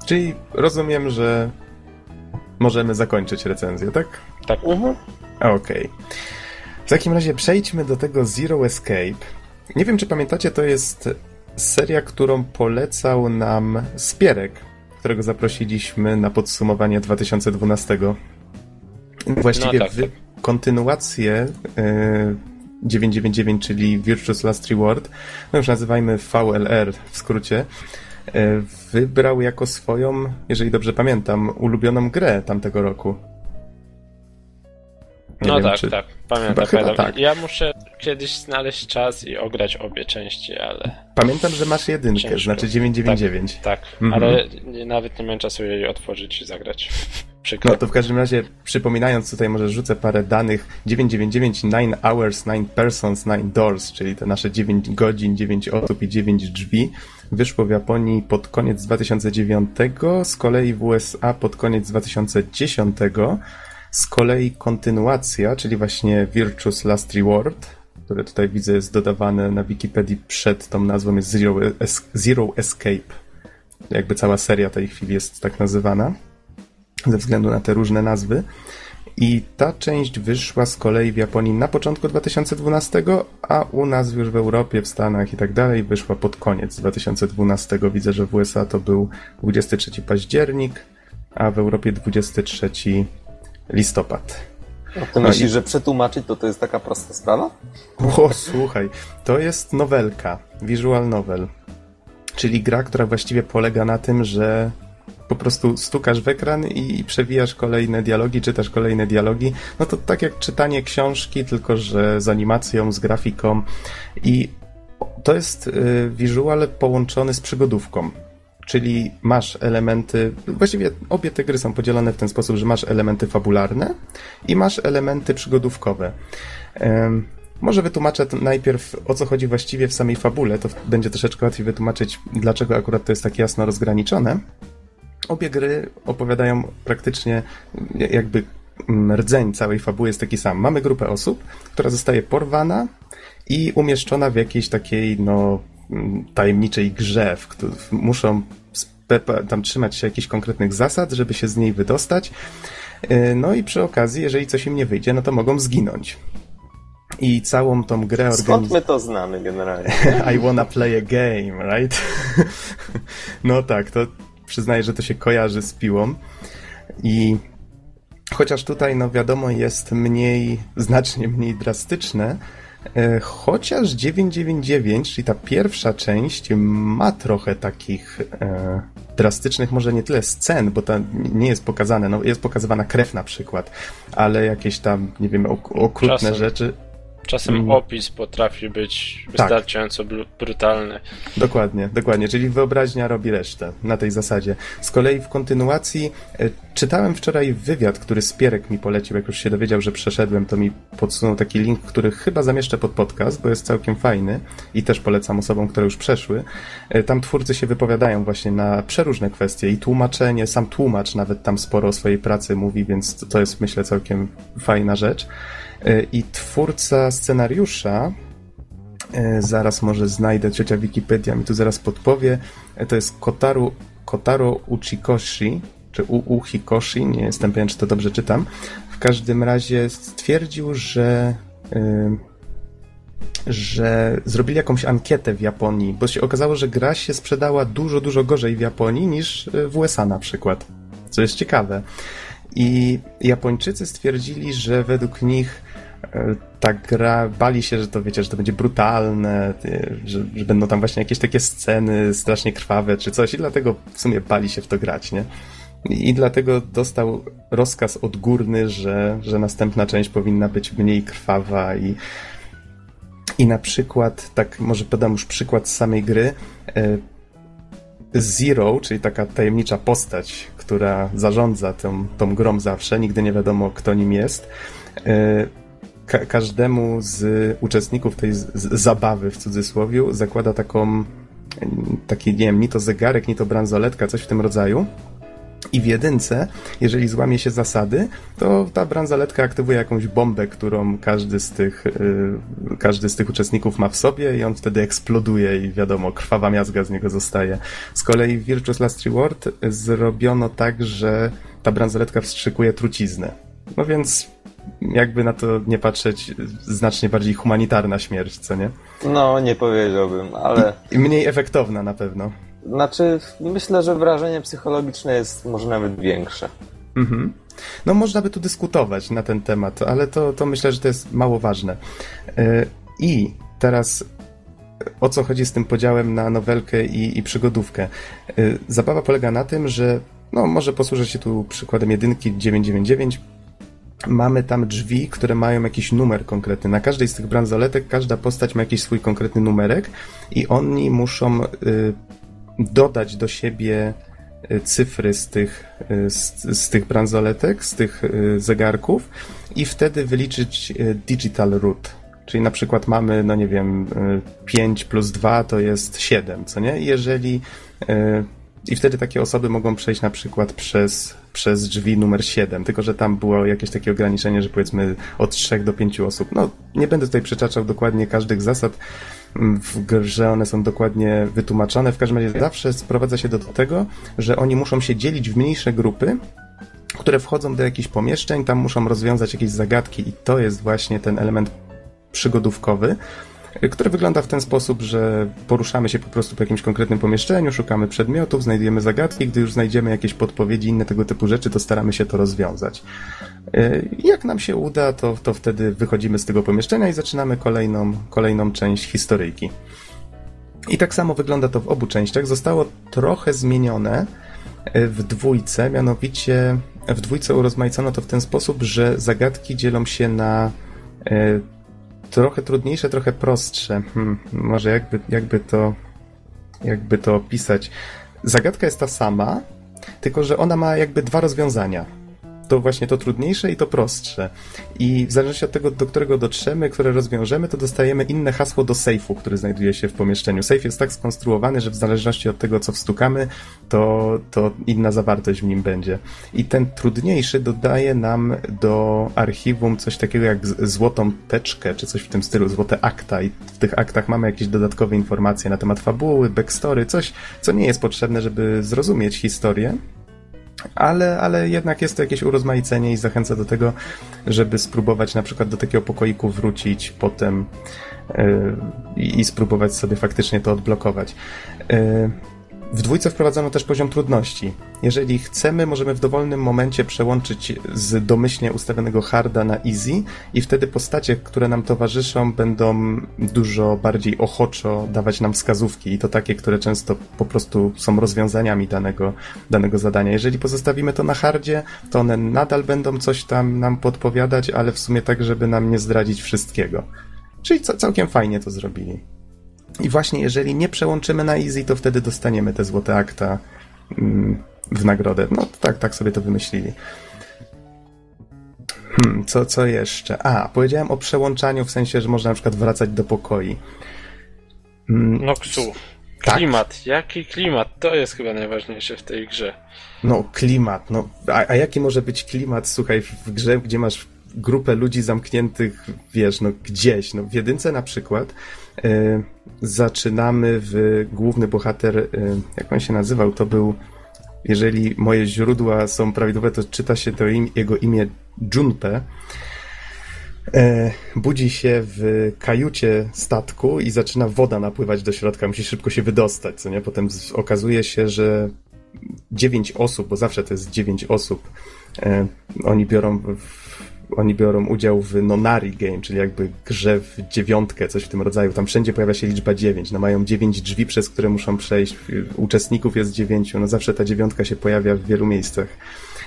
Czyli rozumiem, że możemy zakończyć recenzję, tak? Tak. Mhm. Okej. Okay. W takim razie przejdźmy do tego Zero Escape. Nie wiem, czy pamiętacie, to jest seria, którą polecał nam Spierek, którego zaprosiliśmy na podsumowanie 2012. Właściwie no tak, tak. kontynuację y, 999, czyli Virtuous Last Reward, no już nazywajmy VLR w skrócie, y, wybrał jako swoją, jeżeli dobrze pamiętam, ulubioną grę tamtego roku. Nie no wiem, tak, tak. Pamiętam, pamiętam. Tak. Ja muszę kiedyś znaleźć czas i ograć obie części, ale... Pamiętam, że masz jedynkę, Ciężko. znaczy 999. Tak, Mhm. ale nawet nie miałem czasu jej otworzyć i zagrać. Przykro. No to w każdym razie, przypominając tutaj, może rzucę parę danych. 999, 9 hours, 9 persons, 9 doors, czyli te nasze 9 godzin, 9 osób i 9 drzwi. Wyszło w Japonii pod koniec 2009, z kolei w USA pod koniec 2010. Z kolei kontynuacja, czyli właśnie Virtuous Last Reward, które tutaj widzę jest dodawane na Wikipedii przed tą nazwą, jest Zero, Es- Zero Escape. Jakby cała seria tej chwili jest tak nazywana ze względu na te różne nazwy. I ta część wyszła z kolei w Japonii na początku 2012, a u nas już w Europie, w Stanach i tak dalej wyszła pod koniec 2012. Widzę, że w USA to był 23 październik, a w Europie 23 listopad. A ty myślisz, że przetłumaczyć to to jest taka prosta sprawa? O, słuchaj, to jest nowelka, visual novel, czyli gra, która właściwie polega na tym, że po prostu stukasz w ekran i przewijasz kolejne dialogi, czytasz kolejne dialogi. No to tak jak czytanie książki, tylko że z animacją, z grafiką i to jest y, visual połączony z przygodówką. Czyli masz elementy, właściwie obie te gry są podzielone w ten sposób, że masz elementy fabularne i masz elementy przygodówkowe. Może wytłumaczę najpierw, o co chodzi właściwie w samej fabule, to będzie troszeczkę łatwiej wytłumaczyć, dlaczego akurat to jest tak jasno rozgraniczone. Obie gry opowiadają praktycznie ja- jakby mm, rdzeń całej fabuły jest taki sam. Mamy grupę osób, która zostaje porwana i umieszczona w jakiejś takiej, no, tajemniczej grze, w której muszą tam trzymać się jakichś konkretnych zasad, żeby się z niej wydostać. Yy, No i przy okazji, jeżeli coś im nie wyjdzie, no to mogą zginąć. I całą tą grę Skąd organizują. my to znamy generalnie? <laughs> I wanna play a game, right? <laughs> no tak, to przyznaję, że to się kojarzy z piłą. I chociaż tutaj, no wiadomo, jest mniej, znacznie mniej drastyczne, chociaż 999, czyli ta pierwsza część, ma trochę takich e, drastycznych, może nie tyle scen, bo to nie jest pokazane, no jest pokazywana krew na przykład, ale jakieś tam, nie wiem, ok- okrutne Czasem. rzeczy. Czasem Mm. opis potrafi być Tak. wystarczająco bru- brutalny. Dokładnie, dokładnie, czyli wyobraźnia robi resztę na tej zasadzie. Z kolei w kontynuacji e, czytałem wczoraj wywiad, który Spierek mi polecił, jak już się dowiedział, że przeszedłem, to mi podsunął taki link, który chyba zamieszczę pod podcast, bo jest całkiem fajny i też polecam osobom, które już przeszły. E, Tam twórcy się wypowiadają właśnie na przeróżne kwestie i tłumaczenie, sam tłumacz nawet tam sporo o swojej pracy mówi, więc to jest myślę całkiem fajna rzecz. E, I twórca scenariusza, E, Zaraz może znajdę, ciocia Wikipedia mi tu zaraz podpowie. E, To jest Kotaru, Kotaro Uchikoshi, czy Uchikoshi, nie jestem pewien, czy to dobrze czytam. W każdym razie stwierdził, że że zrobili jakąś ankietę w Japonii, bo się okazało, że gra się sprzedała dużo, dużo gorzej w Japonii niż w USA na przykład. Co jest ciekawe. I Japończycy stwierdzili, że według nich ta gra, bali się, że to wiecie, że to będzie brutalne, że, że będą tam właśnie jakieś takie sceny strasznie krwawe czy coś i dlatego w sumie bali się w to grać, nie? I, dlatego dostał rozkaz odgórny, że, że następna część powinna być mniej krwawa i i na przykład, tak może podam już przykład z samej gry, e, Zero, czyli taka tajemnicza postać, która zarządza tą, tą grą zawsze, nigdy nie wiadomo kto nim jest. Ka każdemu z uczestników tej zabawy w cudzysłowie zakłada taką taki, nie wiem, ni to zegarek, ni to bransoletka, coś w tym rodzaju. I w jedynce, jeżeli złamie się zasady, to ta bransoletka aktywuje jakąś bombę, którą każdy z tych, yy, każdy z tych uczestników ma w sobie i on wtedy eksploduje i wiadomo, krwawa miazga z niego zostaje. Z kolei w Virtuous Last Reward zrobiono tak, że ta bransoletka wstrzykuje truciznę. No więc jakby na to nie patrzeć, znacznie bardziej humanitarna śmierć, co nie? No, nie powiedziałbym, ale... I mniej efektowna na pewno. Znaczy, myślę, że wrażenie psychologiczne jest może nawet większe. Mhm. No można by tu dyskutować na ten temat, ale to, to myślę, że to jest mało ważne. Yy, I teraz o co chodzi z tym podziałem na nowelkę i, i przygodówkę? Yy, Zabawa polega na tym, że no może posłużę się tu przykładem jedynki 999. mamy tam drzwi, które mają jakiś numer konkretny. Na każdej z tych bransoletek każda postać ma jakiś swój konkretny numerek i oni muszą y, dodać do siebie y, cyfry z tych, y, z, z tych bransoletek, z tych y, zegarków i wtedy wyliczyć digital root. Czyli na przykład mamy, no nie wiem, 5 plus 2 to jest 7, co nie? Jeżeli i wtedy takie osoby mogą przejść na przykład przez, przez drzwi numer 7, tylko że tam było jakieś takie ograniczenie, że powiedzmy od 3 do 5 osób. No, nie będę tutaj przytaczał dokładnie każdych zasad, w grze one są dokładnie wytłumaczone. W każdym razie zawsze sprowadza się do tego, że oni muszą się dzielić w mniejsze grupy, które wchodzą do jakichś pomieszczeń, tam muszą rozwiązać jakieś zagadki i to jest właśnie ten element przygodówkowy, który wygląda w ten sposób, że poruszamy się po prostu po jakimś konkretnym pomieszczeniu, szukamy przedmiotów, znajdujemy zagadki, gdy już znajdziemy jakieś podpowiedzi, inne tego typu rzeczy, to staramy się to rozwiązać. E, jak nam się uda, to, to wtedy wychodzimy z tego pomieszczenia i zaczynamy kolejną, kolejną część historyjki. I tak samo wygląda to w obu częściach. Zostało trochę zmienione e, w dwójce, mianowicie w dwójce urozmaicono to w ten sposób, że zagadki dzielą się na e, trochę trudniejsze, trochę prostsze. Hmm, może jakby, jakby to jakby to opisać. Zagadka jest ta sama, tylko że ona ma jakby dwa rozwiązania to właśnie to trudniejsze i to prostsze. I w zależności od tego, do którego dotrzemy, które rozwiążemy, to dostajemy inne hasło do sejfu, który znajduje się w pomieszczeniu. Sejf jest tak skonstruowany, że w zależności od tego, co wstukamy, to, to inna zawartość w nim będzie. I ten trudniejszy dodaje nam do archiwum coś takiego jak złotą teczkę, czy coś w tym stylu, złote akta. I w tych aktach mamy jakieś dodatkowe informacje na temat fabuły, backstory, coś, co nie jest potrzebne, żeby zrozumieć historię ale, ale jednak jest to jakieś urozmaicenie i zachęca do tego, żeby spróbować na przykład do takiego pokoiku wrócić potem yy, i spróbować sobie faktycznie to odblokować. Yy, w dwójce wprowadzono też poziom trudności. Jeżeli chcemy, możemy w dowolnym momencie przełączyć z domyślnie ustawionego harda na easy i wtedy postacie, które nam towarzyszą, będą dużo bardziej ochoczo dawać nam wskazówki i to takie, które często po prostu są rozwiązaniami danego, danego zadania. Jeżeli pozostawimy to na hardzie, to one nadal będą coś tam nam podpowiadać, ale w sumie tak, żeby nam nie zdradzić wszystkiego. Czyli całkiem fajnie to zrobili. I właśnie jeżeli nie przełączymy na easy, to wtedy dostaniemy te złote akta mm, w nagrodę. No tak, tak sobie to wymyślili. Hmm, co, co jeszcze? A, powiedziałem o przełączaniu w sensie, że można na przykład wracać do pokoi. Hmm, Noxu. Tak. Klimat. Jaki klimat? To jest chyba najważniejsze w tej grze. No, klimat. No, a, a jaki może być klimat, słuchaj, w grze, gdzie masz grupę ludzi zamkniętych, wiesz, no gdzieś. No, w jedynce na przykład E, zaczynamy w główny bohater, e, jak on się nazywał, to był, jeżeli moje źródła są prawidłowe, to czyta się to im, jego imię Junpe. E, budzi się w kajucie statku i zaczyna woda napływać do środka, musi szybko się wydostać, co nie? Potem okazuje się, że dziewięć osób, bo zawsze to jest dziewięć osób, oni biorą w oni biorą udział w Nonari Game, czyli jakby grze w dziewiątkę, coś w tym rodzaju. Tam wszędzie pojawia się liczba dziewięć. No mają dziewięć drzwi, przez które muszą przejść. Uczestników jest dziewięciu. No zawsze ta dziewiątka się pojawia w wielu miejscach.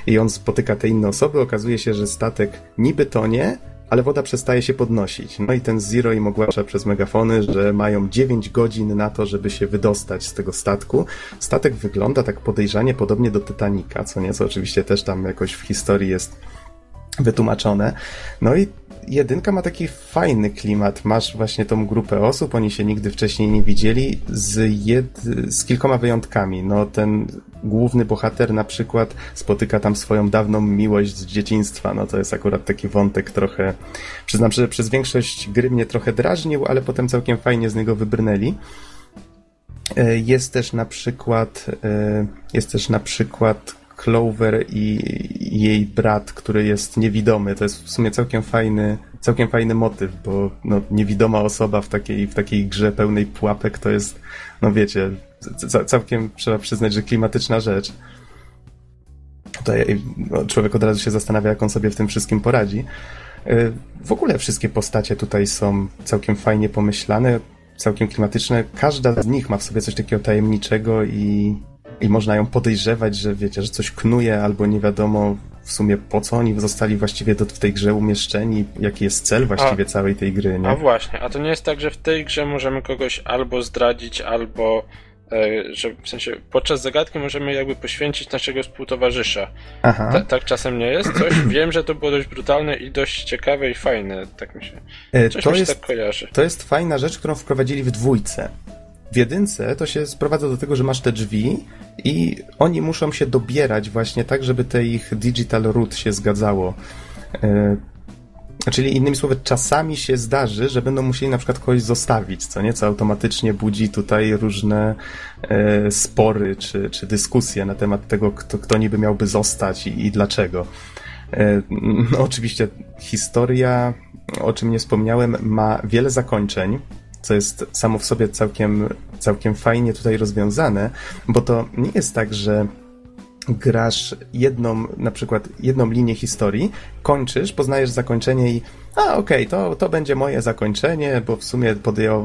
I on spotyka te inne osoby. Okazuje się, że statek niby tonie, ale woda przestaje się podnosić. No i ten Zero im ogłasza przez megafony, że mają 9 godzin na to, żeby się wydostać z tego statku. Statek wygląda tak podejrzanie podobnie do Titanica, co nieco oczywiście też tam jakoś w historii jest wytłumaczone. No i jedynka ma taki fajny klimat. Masz właśnie tą grupę osób, oni się nigdy wcześniej nie widzieli, z, jed... z kilkoma wyjątkami. No ten główny bohater na przykład spotyka tam swoją dawną miłość z dzieciństwa. No to jest akurat taki wątek trochę, przyznam, że przez większość gry mnie trochę drażnił, ale potem całkiem fajnie z niego wybrnęli. E, jest też na przykład, e, jest też na przykład Clover i jej brat, który jest niewidomy. To jest w sumie całkiem fajny, całkiem fajny motyw, bo no, niewidoma osoba w takiej, w takiej grze pełnej pułapek to jest, no wiecie, całkiem trzeba przyznać, że klimatyczna rzecz. No, człowiek od razu się zastanawia, jak on sobie w tym wszystkim poradzi. Y, w ogóle wszystkie postacie tutaj są całkiem fajnie pomyślane, całkiem klimatyczne. Każda z nich ma w sobie coś takiego tajemniczego i i można ją podejrzewać, że wiecie, że coś knuje albo nie wiadomo, w sumie po co oni zostali właściwie do, w tej grze umieszczeni, jaki jest cel właściwie a, całej tej gry, nie? A właśnie, a to nie jest tak, że w tej grze możemy kogoś albo zdradzić, albo e, że w sensie podczas zagadki możemy jakby poświęcić naszego współtowarzysza. Ta, tak czasem nie jest? Coś? <clears throat> Wiem, że to było dość brutalne i dość ciekawe i fajne, tak mi się. E, coś to mi się jest, tak kojarzy. To jest fajna rzecz, którą wprowadzili w dwójce. W jedynce to się sprowadza do tego, że masz te drzwi i oni muszą się dobierać właśnie tak, żeby te ich digital root się zgadzało. E, czyli innymi słowy, czasami się zdarzy, że będą musieli na przykład kogoś zostawić, co nieco automatycznie budzi tutaj różne e, spory czy, czy dyskusje na temat tego, kto, kto niby miałby zostać i, i dlaczego. E, no, oczywiście historia, o czym nie wspomniałem, ma wiele zakończeń co jest samo w sobie całkiem, całkiem fajnie tutaj rozwiązane, bo to nie jest tak, że grasz jedną, na przykład jedną linię historii, kończysz, poznajesz zakończenie i a okej, okay, to, to będzie moje zakończenie, bo w sumie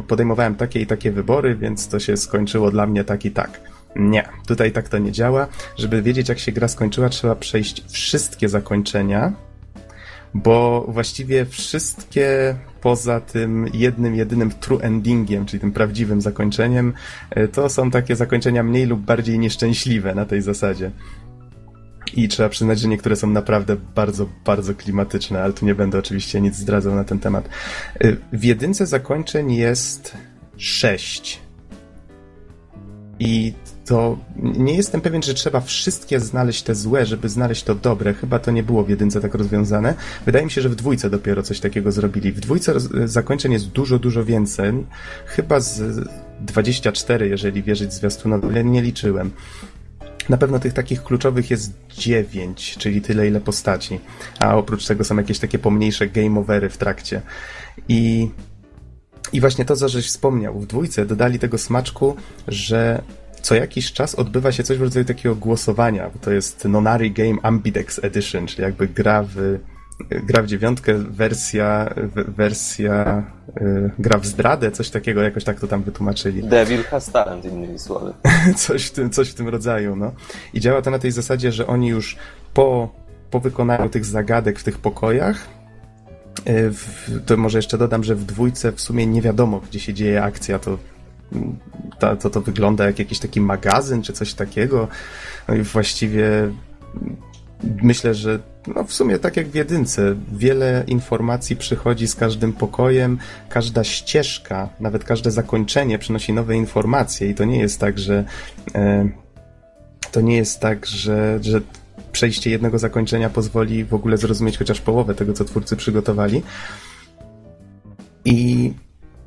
podejmowałem takie i takie wybory, więc to się skończyło dla mnie tak i tak. Nie, tutaj tak to nie działa. Żeby wiedzieć, jak się gra skończyła, trzeba przejść wszystkie zakończenia, bo właściwie wszystkie poza tym jednym, jedynym true endingiem, czyli tym prawdziwym zakończeniem, e, to są takie zakończenia mniej lub bardziej nieszczęśliwe na tej zasadzie. I trzeba przyznać, że niektóre są naprawdę bardzo, bardzo klimatyczne, ale tu nie będę oczywiście nic zdradzał na ten temat. E, w jedynce zakończeń jest sześć. I to nie jestem pewien, że trzeba wszystkie znaleźć te złe, żeby znaleźć to dobre. Chyba to nie było w jedynce tak rozwiązane. Wydaje mi się, że w dwójce dopiero coś takiego zrobili. W dwójce zakończeń jest dużo, dużo więcej. Chyba z 24, jeżeli wierzyć zwiastunowi. Ja nie liczyłem. Na pewno tych takich kluczowych jest 9, czyli tyle ile postaci. A oprócz tego są jakieś takie pomniejsze game overy w trakcie. I i właśnie to, co żeś wspomniał, w dwójce dodali tego smaczku, że co jakiś czas odbywa się coś w rodzaju takiego głosowania, bo to jest Nonary Game Ambidex Edition, czyli jakby gra w, gra w dziewiątkę, wersja, wersja yy, gra w zdradę, coś takiego, jakoś tak to tam wytłumaczyli. Devil has talent, innymi słowy. <laughs> coś, w tym, coś w tym rodzaju, no. I działa to na tej zasadzie, że oni już po, po wykonaniu tych zagadek w tych pokojach y, w, to może jeszcze dodam, że w dwójce w sumie nie wiadomo, gdzie się dzieje akcja, to to, to, to wygląda jak jakiś taki magazyn czy coś takiego. No i właściwie myślę, że no w sumie tak jak w jedynce, wiele informacji przychodzi z każdym pokojem, każda ścieżka, nawet każde zakończenie przynosi nowe informacje i to nie jest tak, że e, to nie jest tak, że, że przejście jednego zakończenia pozwoli w ogóle zrozumieć chociaż połowę tego, co twórcy przygotowali. I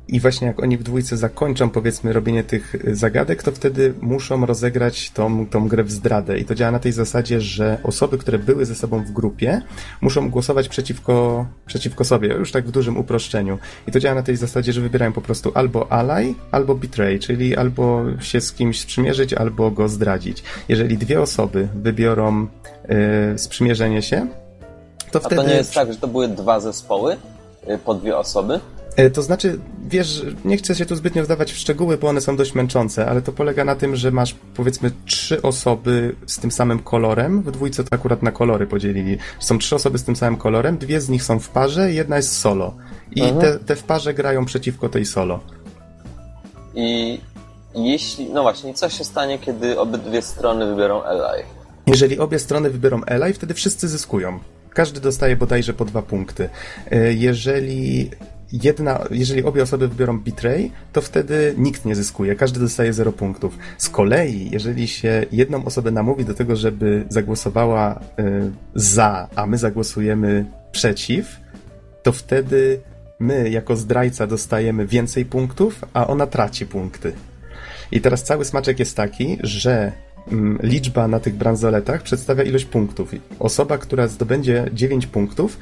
i właśnie jak oni w dwójce zakończą, powiedzmy, robienie tych zagadek, to wtedy muszą rozegrać tą, tą grę w zdradę. I to działa na tej zasadzie, że osoby, które były ze sobą w grupie, muszą głosować przeciwko, przeciwko sobie, już tak w dużym uproszczeniu. I to działa na tej zasadzie, że wybierają po prostu albo ally, albo betray, czyli albo się z kimś sprzymierzyć, albo go zdradzić. Jeżeli dwie osoby wybiorą yy, sprzymierzenie się, to A wtedy... to nie jest tak, że to były dwa zespoły yy, po dwie osoby? E, to znaczy, wiesz, nie chcę się tu zbytnio wdawać w szczegóły, bo one są dość męczące, ale to polega na tym, że masz powiedzmy trzy osoby z tym samym kolorem. W dwójce to akurat na kolory podzielili. Są trzy osoby z tym samym kolorem, dwie z nich są w parze, jedna jest solo. I mhm. te, te w parze grają przeciwko tej solo. I jeśli, no właśnie, co się stanie, kiedy obydwie strony wybiorą Ally? Jeżeli obie strony wybiorą Ally, wtedy wszyscy zyskują. Każdy dostaje bodajże po dwa punkty. E, jeżeli jedna, jeżeli obie osoby wybiorą Betray, to wtedy nikt nie zyskuje, każdy dostaje 0 punktów. Z kolei, jeżeli się jedną osobę namówi do tego, żeby zagłosowała y, za, a my zagłosujemy przeciw, to wtedy my jako zdrajca dostajemy więcej punktów, a ona traci punkty. I teraz cały smaczek jest taki, że mm, liczba na tych bransoletach przedstawia ilość punktów. Osoba, która zdobędzie 9 punktów,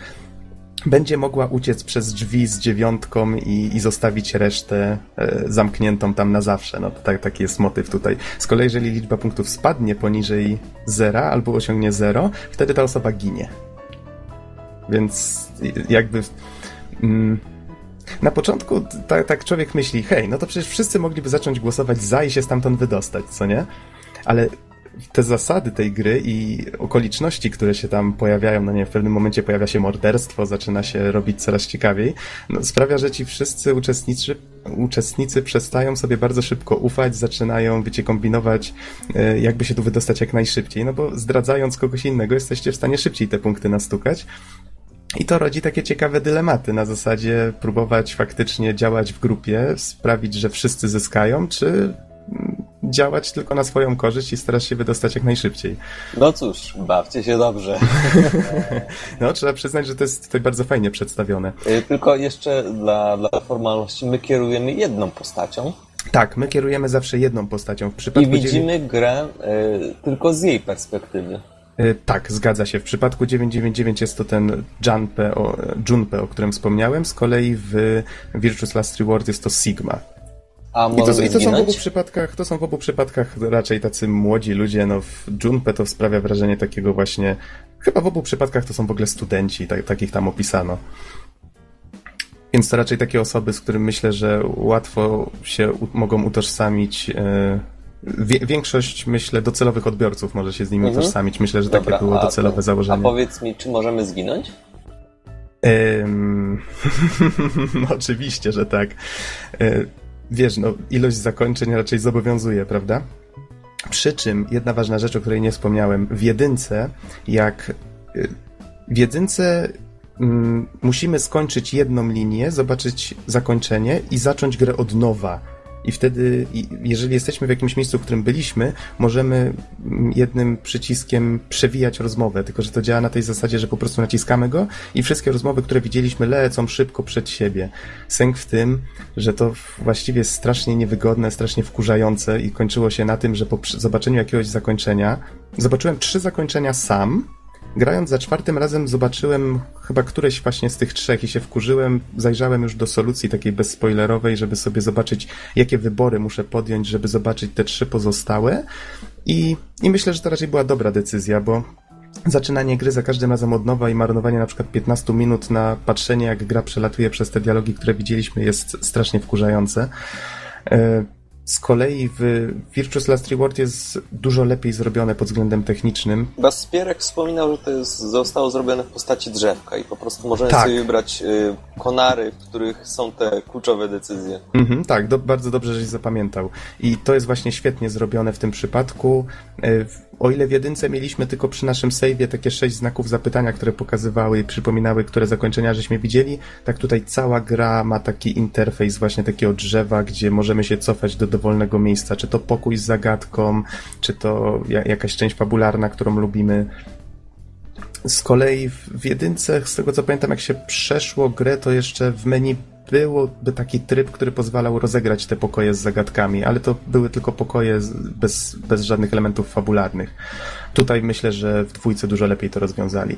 będzie mogła uciec przez drzwi z dziewiątką i, i zostawić resztę e, zamkniętą tam na zawsze. No to tak, taki jest motyw tutaj. Z kolei, jeżeli liczba punktów spadnie poniżej zera albo osiągnie zero, wtedy ta osoba ginie. Więc jakby... Mm, na początku tak, tak człowiek myśli, hej, no to przecież wszyscy mogliby zacząć głosować za i się stamtąd wydostać, co nie? Ale te zasady tej gry i okoliczności, które się tam pojawiają, no nie, w pewnym momencie pojawia się morderstwo, zaczyna się robić coraz ciekawiej, no, sprawia, że ci wszyscy uczestnicy, uczestnicy przestają sobie bardzo szybko ufać, zaczynają, wiecie, kombinować, e, jakby się tu wydostać jak najszybciej, no bo zdradzając kogoś innego, jesteście w stanie szybciej te punkty nastukać. I to rodzi takie ciekawe dylematy na zasadzie próbować faktycznie działać w grupie, sprawić, że wszyscy zyskają, czy działać tylko na swoją korzyść i starać się wydostać jak najszybciej. No cóż, bawcie się dobrze. <laughs> no, trzeba przyznać, że to jest tutaj bardzo fajnie przedstawione. Y, tylko jeszcze dla, dla formalności, my kierujemy jedną postacią. Tak, my kierujemy zawsze jedną postacią. W przypadku I widzimy dziewię... grę y, tylko z jej perspektywy. Y, tak, zgadza się. W przypadku 999 jest to ten Junpei, o, Junpei, o którym wspomniałem. Z kolei w Virtuous Last Reward jest to Sigma. A I to, I to są w obu przypadkach, to są w obu przypadkach raczej tacy młodzi ludzie, no w Junpei to sprawia wrażenie takiego właśnie, chyba w obu przypadkach to są w ogóle studenci, tak, takich tam opisano. Więc to raczej takie osoby, z którymi myślę, że łatwo się u, mogą utożsamić. Yy, większość, myślę, docelowych odbiorców może się z nimi mhm. utożsamić. Myślę, że Dobra, takie było docelowe a, założenie. A powiedz mi, czy możemy zginąć? <laughs> oczywiście, że tak. Yy, wiesz, no, ilość zakończeń raczej zobowiązuje, prawda? Przy czym jedna ważna rzecz, o której nie wspomniałem, w jedynce, jak y, w jedynce mm, musimy skończyć jedną linię, zobaczyć zakończenie i zacząć grę od nowa i wtedy, jeżeli jesteśmy w jakimś miejscu, w którym byliśmy, możemy jednym przyciskiem przewijać rozmowę, tylko że to działa na tej zasadzie, że po prostu naciskamy go i wszystkie rozmowy, które widzieliśmy, lecą szybko przed siebie. Sęk w tym, że to właściwie jest strasznie niewygodne, strasznie wkurzające i kończyło się na tym, że po zobaczeniu jakiegoś zakończenia, zobaczyłem trzy zakończenia sam, Grając za czwartym razem zobaczyłem chyba któreś właśnie z tych trzech i się wkurzyłem. Zajrzałem już do solucji takiej bezspoilerowej, żeby sobie zobaczyć, jakie wybory muszę podjąć, żeby zobaczyć te trzy pozostałe. I, i myślę, że to raczej była dobra decyzja, bo zaczynanie gry za każdym razem od nowa i marnowanie na przykład 15 minut na patrzenie, jak gra przelatuje przez te dialogi, które widzieliśmy, jest strasznie wkurzające. Z kolei w Virtuous Last Reward jest dużo lepiej zrobione pod względem technicznym. Baspierek wspominał, że to jest, zostało zrobione w postaci drzewka i po prostu możemy tak. sobie wybrać y, konary, w których są te kluczowe decyzje. Mhm, tak, do, bardzo dobrze, żeś zapamiętał. I to jest właśnie świetnie zrobione w tym przypadku. Y, o ile w jedynce mieliśmy tylko przy naszym save'ie takie sześć znaków zapytania, które pokazywały i przypominały, które zakończenia żeśmy widzieli, tak tutaj cała gra ma taki interfejs właśnie takiego drzewa, gdzie możemy się cofać do dowolnego miejsca, czy to pokój z zagadką, czy to jakaś część fabularna, którą lubimy. Z kolei w jedynce, z tego co pamiętam, jak się przeszło grę, to jeszcze w menu byłoby taki tryb, który pozwalał rozegrać te pokoje z zagadkami, ale to były tylko pokoje bez, bez żadnych elementów fabularnych. Tutaj myślę, że w dwójce dużo lepiej to rozwiązali.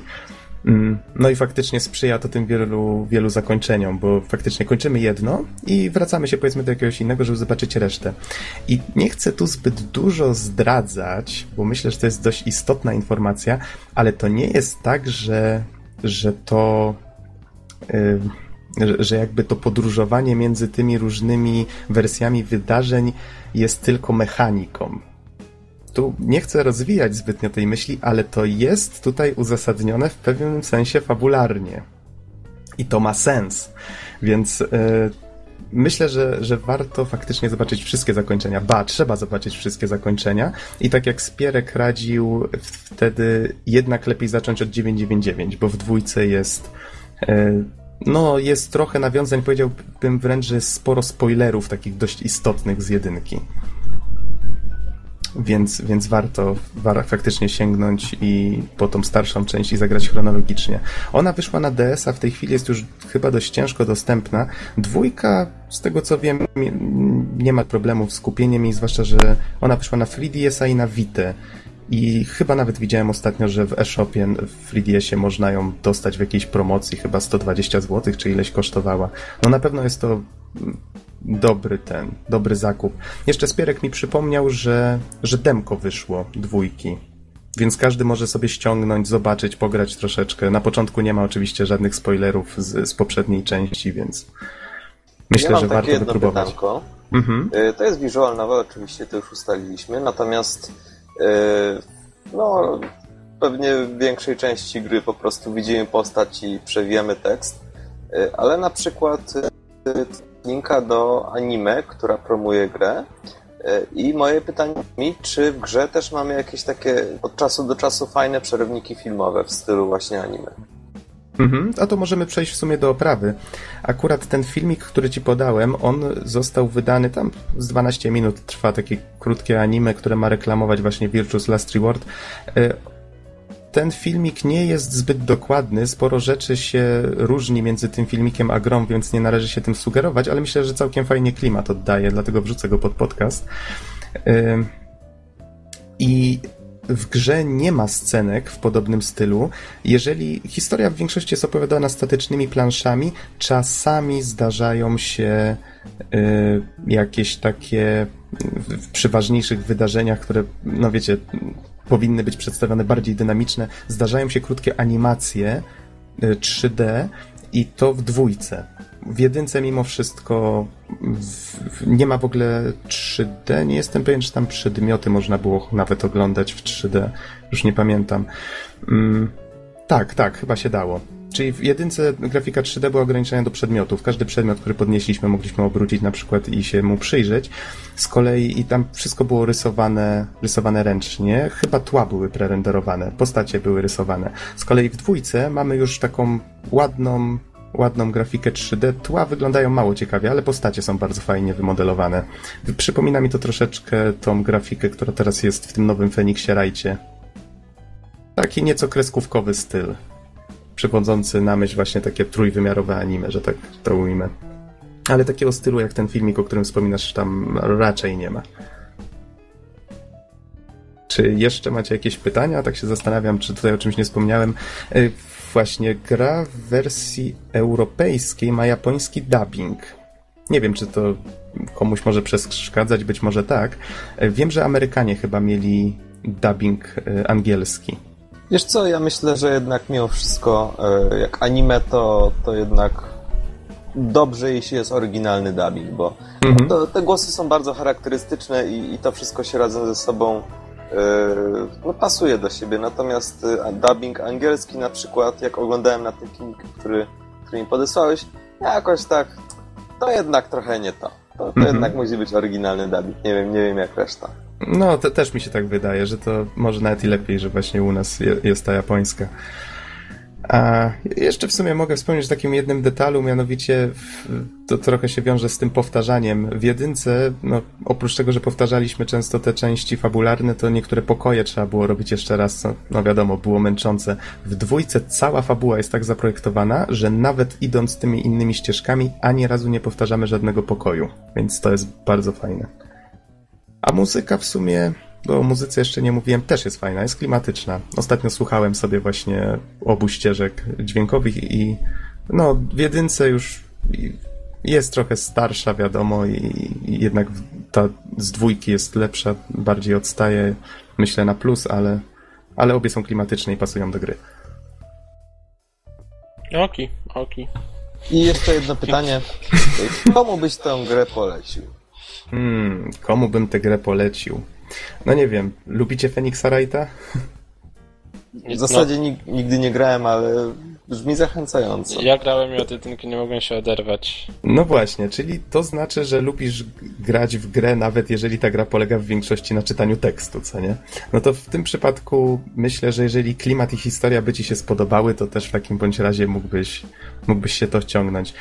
Mm, no i faktycznie sprzyja to tym wielu, wielu zakończeniom, bo faktycznie kończymy jedno i wracamy się powiedzmy do jakiegoś innego, żeby zobaczyć resztę. I nie chcę tu zbyt dużo zdradzać, bo myślę, że to jest dość istotna informacja, ale to nie jest tak, że, że to. Yy, że jakby to podróżowanie między tymi różnymi wersjami wydarzeń jest tylko mechaniką. Tu nie chcę rozwijać zbytnio tej myśli, ale to jest tutaj uzasadnione w pewnym sensie fabularnie. I to ma sens. Więc yy, myślę, że, że warto faktycznie zobaczyć wszystkie zakończenia. Ba, trzeba zobaczyć wszystkie zakończenia. I tak jak Spierek radził, wtedy jednak lepiej zacząć od 999, bo w dwójce jest. Yy, no, jest trochę nawiązań, powiedziałbym wręcz, że jest sporo spoilerów takich dość istotnych z jedynki. Więc, więc warto, warto faktycznie sięgnąć i po tą starszą część i zagrać chronologicznie. Ona wyszła na DS-a, w tej chwili jest już chyba dość ciężko dostępna. Dwójka, z tego co wiem, nie ma problemów z kupieniem jej, zwłaszcza, że ona wyszła na 3DS-a i na Vita. I chyba nawet widziałem ostatnio, że w e-shopie w 3 można ją dostać w jakiejś promocji, chyba 120 zł, czy ileś kosztowała. No na pewno jest to dobry ten, dobry zakup. Jeszcze Spierek mi przypomniał, że, że demko wyszło dwójki. Więc każdy może sobie ściągnąć, zobaczyć, pograć troszeczkę. Na początku nie ma oczywiście żadnych spoilerów z, z poprzedniej części, więc myślę, ja że warto jedno wypróbować. Mhm. Y, to jest visual novel, oczywiście to już ustaliliśmy, natomiast no, pewnie w większej części gry po prostu widzimy postać i przewijamy tekst, ale na przykład linka do anime, która promuje grę, i moje pytanie mi, czy w grze też mamy jakieś takie od czasu do czasu fajne przerywniki filmowe w stylu właśnie anime? Mhm, a to możemy przejść w sumie do oprawy. Akurat ten filmik, który ci podałem, on został wydany tam z 12 minut, trwa takie krótkie anime, które ma reklamować właśnie Virtuous Last Reward. Ten filmik nie jest zbyt dokładny, sporo rzeczy się różni między tym filmikiem a grą, więc nie należy się tym sugerować, ale myślę, że całkiem fajnie klimat oddaje, dlatego wrzucę go pod podcast. I w grze nie ma scenek w podobnym stylu. Jeżeli historia w większości jest opowiadana statycznymi planszami, czasami zdarzają się y, jakieś takie w, przy ważniejszych wydarzeniach, które, no wiecie, powinny być przedstawione bardziej dynamiczne, zdarzają się krótkie animacje y, 3D i to w dwójce w jedynce mimo wszystko w, nie ma w ogóle 3D. Nie jestem pewien, czy tam przedmioty można było nawet oglądać w 3D. Już nie pamiętam. Mm, tak, tak, chyba się dało. Czyli w jedynce grafika 3D była ograniczona do przedmiotów. Każdy przedmiot, który podnieśliśmy, mogliśmy obrócić na przykład i się mu przyjrzeć. Z kolei i tam wszystko było rysowane, rysowane ręcznie. Chyba tła były prerenderowane, postacie były rysowane. Z kolei w dwójce mamy już taką ładną, ładną grafikę 3D. Tła wyglądają mało ciekawie, ale postacie są bardzo fajnie wymodelowane. Przypomina mi to troszeczkę tą grafikę, która teraz jest w tym nowym Feniksie Rajcie. Taki nieco kreskówkowy styl. Przywodzący na myśl właśnie takie trójwymiarowe anime, że tak to ujmę. Ale takiego stylu jak ten filmik, o którym wspominasz, tam raczej nie ma. Czy jeszcze macie jakieś pytania? Tak się zastanawiam, czy tutaj o czymś nie wspomniałem. Y, właśnie gra w wersji europejskiej ma japoński dubbing. Nie wiem, czy to komuś może przeszkadzać, być może tak. Wiem, że Amerykanie chyba mieli dubbing e, angielski. Wiesz co, ja myślę, że jednak mimo wszystko, e, jak anime, to, to jednak dobrze, jeśli jest oryginalny dubbing, bo mhm. to, te głosy są bardzo charakterystyczne i, i to wszystko się razem ze sobą Yy, no, pasuje do siebie. Natomiast y, dubbing angielski na przykład, jak oglądałem na tym filmiku, który, który mi podesłałeś, jakoś tak, to jednak trochę nie to. To, to mhm. jednak musi być oryginalny dubbing. Nie wiem, nie wiem jak reszta. No, to też mi się tak wydaje, że to może nawet i lepiej, że właśnie u nas jest ta japońska. A jeszcze w sumie mogę wspomnieć o takim jednym detalu, mianowicie to trochę się wiąże z tym powtarzaniem. W jedynce, no, oprócz tego, że powtarzaliśmy często te części fabularne, to niektóre pokoje trzeba było robić jeszcze raz, co, no wiadomo, było męczące. W dwójce cała fabuła jest tak zaprojektowana, że nawet idąc tymi innymi ścieżkami, ani razu nie powtarzamy żadnego pokoju, więc to jest bardzo fajne. A muzyka w sumie bo o muzyce jeszcze nie mówiłem, też jest fajna, jest klimatyczna. Ostatnio słuchałem sobie właśnie obu ścieżek dźwiękowych i no, w jedynce już jest trochę starsza, wiadomo, i, i jednak ta z dwójki jest lepsza, bardziej odstaje, myślę, na plus, ale, ale obie są klimatyczne i pasują do gry. Oki, oki. I jeszcze jedno pytanie. <laughs> Komu byś tę grę polecił? Hmm, komu bym tę grę polecił? No nie wiem, lubicie Phoenixa Wrighta? W zasadzie no. nigdy nie grałem, ale brzmi zachęcająco. Ja grałem i od jedynki nie mogłem się oderwać. No właśnie, czyli to znaczy, że lubisz grać w grę, nawet jeżeli ta gra polega w większości na czytaniu tekstu, co nie? No to w tym przypadku myślę, że jeżeli klimat i historia by ci się spodobały, to też w takim bądź razie mógłbyś, mógłbyś się to wciągnąć.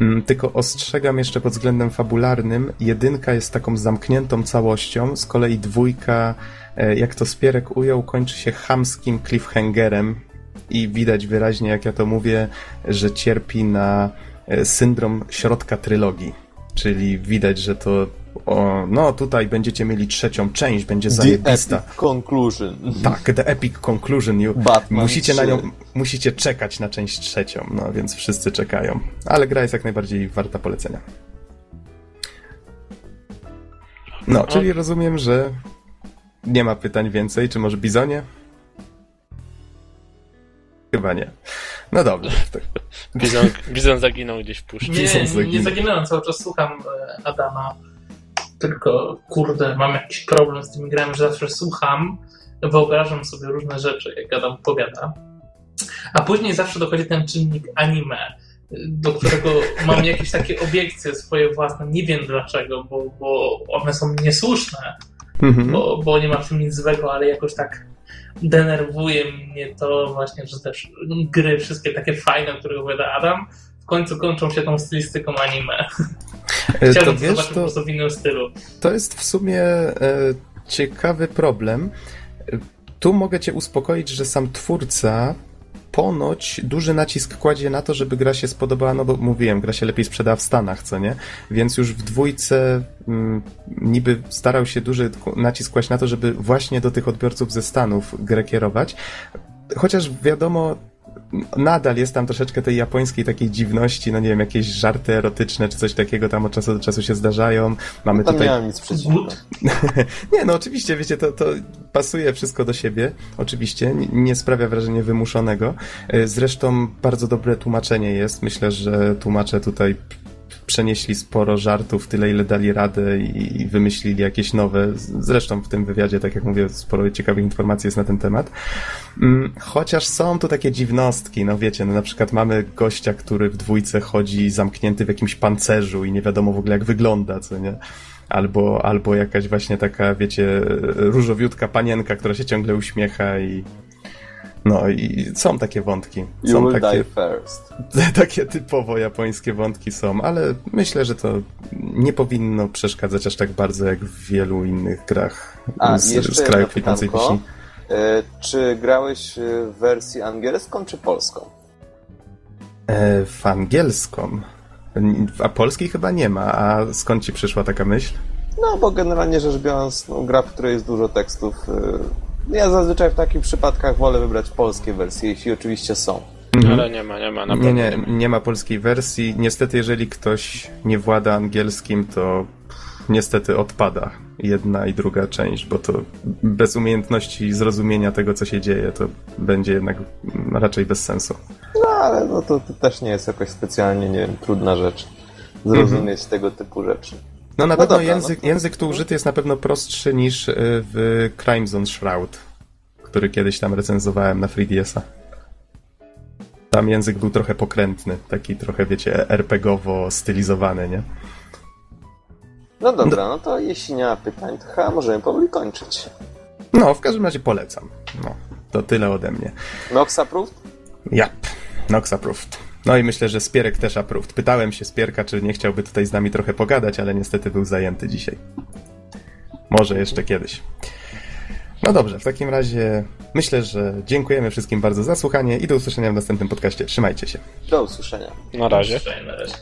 Mm, tylko ostrzegam jeszcze pod względem fabularnym, jedynka jest taką zamkniętą całością, z kolei dwójka e, jak to Spierek ujął, kończy się chamskim cliffhangerem, i widać wyraźnie, jak ja to mówię, że cierpi na e, syndrom środka trylogii. Czyli widać, że to o, no tutaj będziecie mieli trzecią część, będzie zajebista. The epic conclusion. Tak, the epic conclusion. You, Batman musicie 3. na nią, musicie czekać na część trzecią, no więc wszyscy czekają. Ale gra jest jak najbardziej warta polecenia. No, czyli rozumiem, że nie ma pytań więcej, czy może Bizonie? Chyba nie. No dobrze. Bizon, bizon zaginął gdzieś w puszczy. Nie, nie, nie zaginąłem, cały czas słucham e, Adama. tylko kurde, mam jakiś problem z tymi grami, że zawsze słucham, wyobrażam sobie różne rzeczy, jak gadam, powiada. A później zawsze dochodzi ten czynnik anime, do którego mam jakieś takie obiekcje swoje własne. Nie wiem dlaczego, bo, bo one są niesłuszne, Mhm. bo, bo nie ma w tym nic złego, ale jakoś tak denerwuje mnie to właśnie, że też gry wszystkie takie fajne, które opowiada Adam, w końcu kończą się tą stylistyką anime. E, Chciałbym to wiesz, zobaczyć po to, prostu w innym stylu. to jest w sumie e, ciekawy problem. Tu mogę cię uspokoić, że sam twórca ponoć duży nacisk kładzie na to, żeby gra się spodobała, no bo mówiłem, gra się lepiej sprzedała w Stanach, co nie? Więc już w dwójce mm, niby starał się duży nacisk kłaść na to, żeby właśnie do tych odbiorców ze Stanów grę kierować. Chociaż wiadomo, nadal jest tam troszeczkę tej japońskiej takiej dziwności, no nie wiem, jakieś żarty erotyczne czy coś takiego tam od czasu do czasu się zdarzają. Mamy Tam tutaj nie mam nic przeciwko. <laughs> Nie, no oczywiście, wiecie, to, to pasuje wszystko do siebie, oczywiście, nie sprawia wrażenia wymuszonego. E, Zresztą bardzo dobre tłumaczenie jest. Myślę, że tłumacze tutaj przenieśli sporo żartów, tyle ile dali radę i, wymyślili jakieś nowe. Zresztą w tym wywiadzie, tak jak mówię, sporo ciekawych informacji jest na ten temat. Mm, Chociaż są tu takie dziwnostki, no wiecie, no na przykład mamy gościa, który w dwójce chodzi zamknięty w jakimś pancerzu i nie wiadomo w ogóle jak wygląda, co nie? Albo, albo jakaś właśnie taka, wiecie, różowiutka panienka, która się ciągle uśmiecha i no i są takie wątki. You Są will takie, die first. <laughs> takie typowo japońskie wątki są, ale myślę, że to nie powinno przeszkadzać aż tak bardzo jak w wielu innych grach A, z, jeszcze z kraju kwitnącej wiśni. E, Czy grałeś e, w wersji angielską czy polską? E, w angielską. A polskiej chyba nie ma. A skąd ci przyszła taka myśl? No, bo generalnie rzecz biorąc, no, gra, w której jest dużo tekstów. E, Ja zazwyczaj w takich przypadkach wolę wybrać polskie wersje, jeśli oczywiście są. Ale nie ma, nie ma, na Mhm. Nie, nie, nie ma polskiej wersji. Niestety, jeżeli ktoś nie włada angielskim, to niestety odpada jedna i druga część, bo to bez umiejętności zrozumienia tego, co się dzieje, to będzie jednak raczej bez sensu. No, ale no, to, to też nie jest jakoś specjalnie, nie wiem, trudna rzecz zrozumieć tego typu rzeczy. No na No pewno język, no język tu użyty jest na pewno prostszy niż y, w Crimson Shroud, który kiedyś tam recenzowałem na 3DS-a. Tam język był trochę pokrętny, taki trochę, wiecie, RPGowo stylizowany, nie? No dobra, no to jeśli nie ma pytań, to chyba możemy powoli kończyć. No, w każdym razie polecam. No, to tyle ode mnie. Nox approved? Jap, Nox approved. No i myślę, że Spierek też approved. Pytałem się Spierka, czy nie chciałby tutaj z nami trochę pogadać, ale niestety był zajęty dzisiaj. Może jeszcze kiedyś. No dobrze, w takim razie myślę, że dziękujemy wszystkim bardzo za słuchanie i do usłyszenia w następnym podcaście. Trzymajcie się. Do usłyszenia. Na razie. Na razie.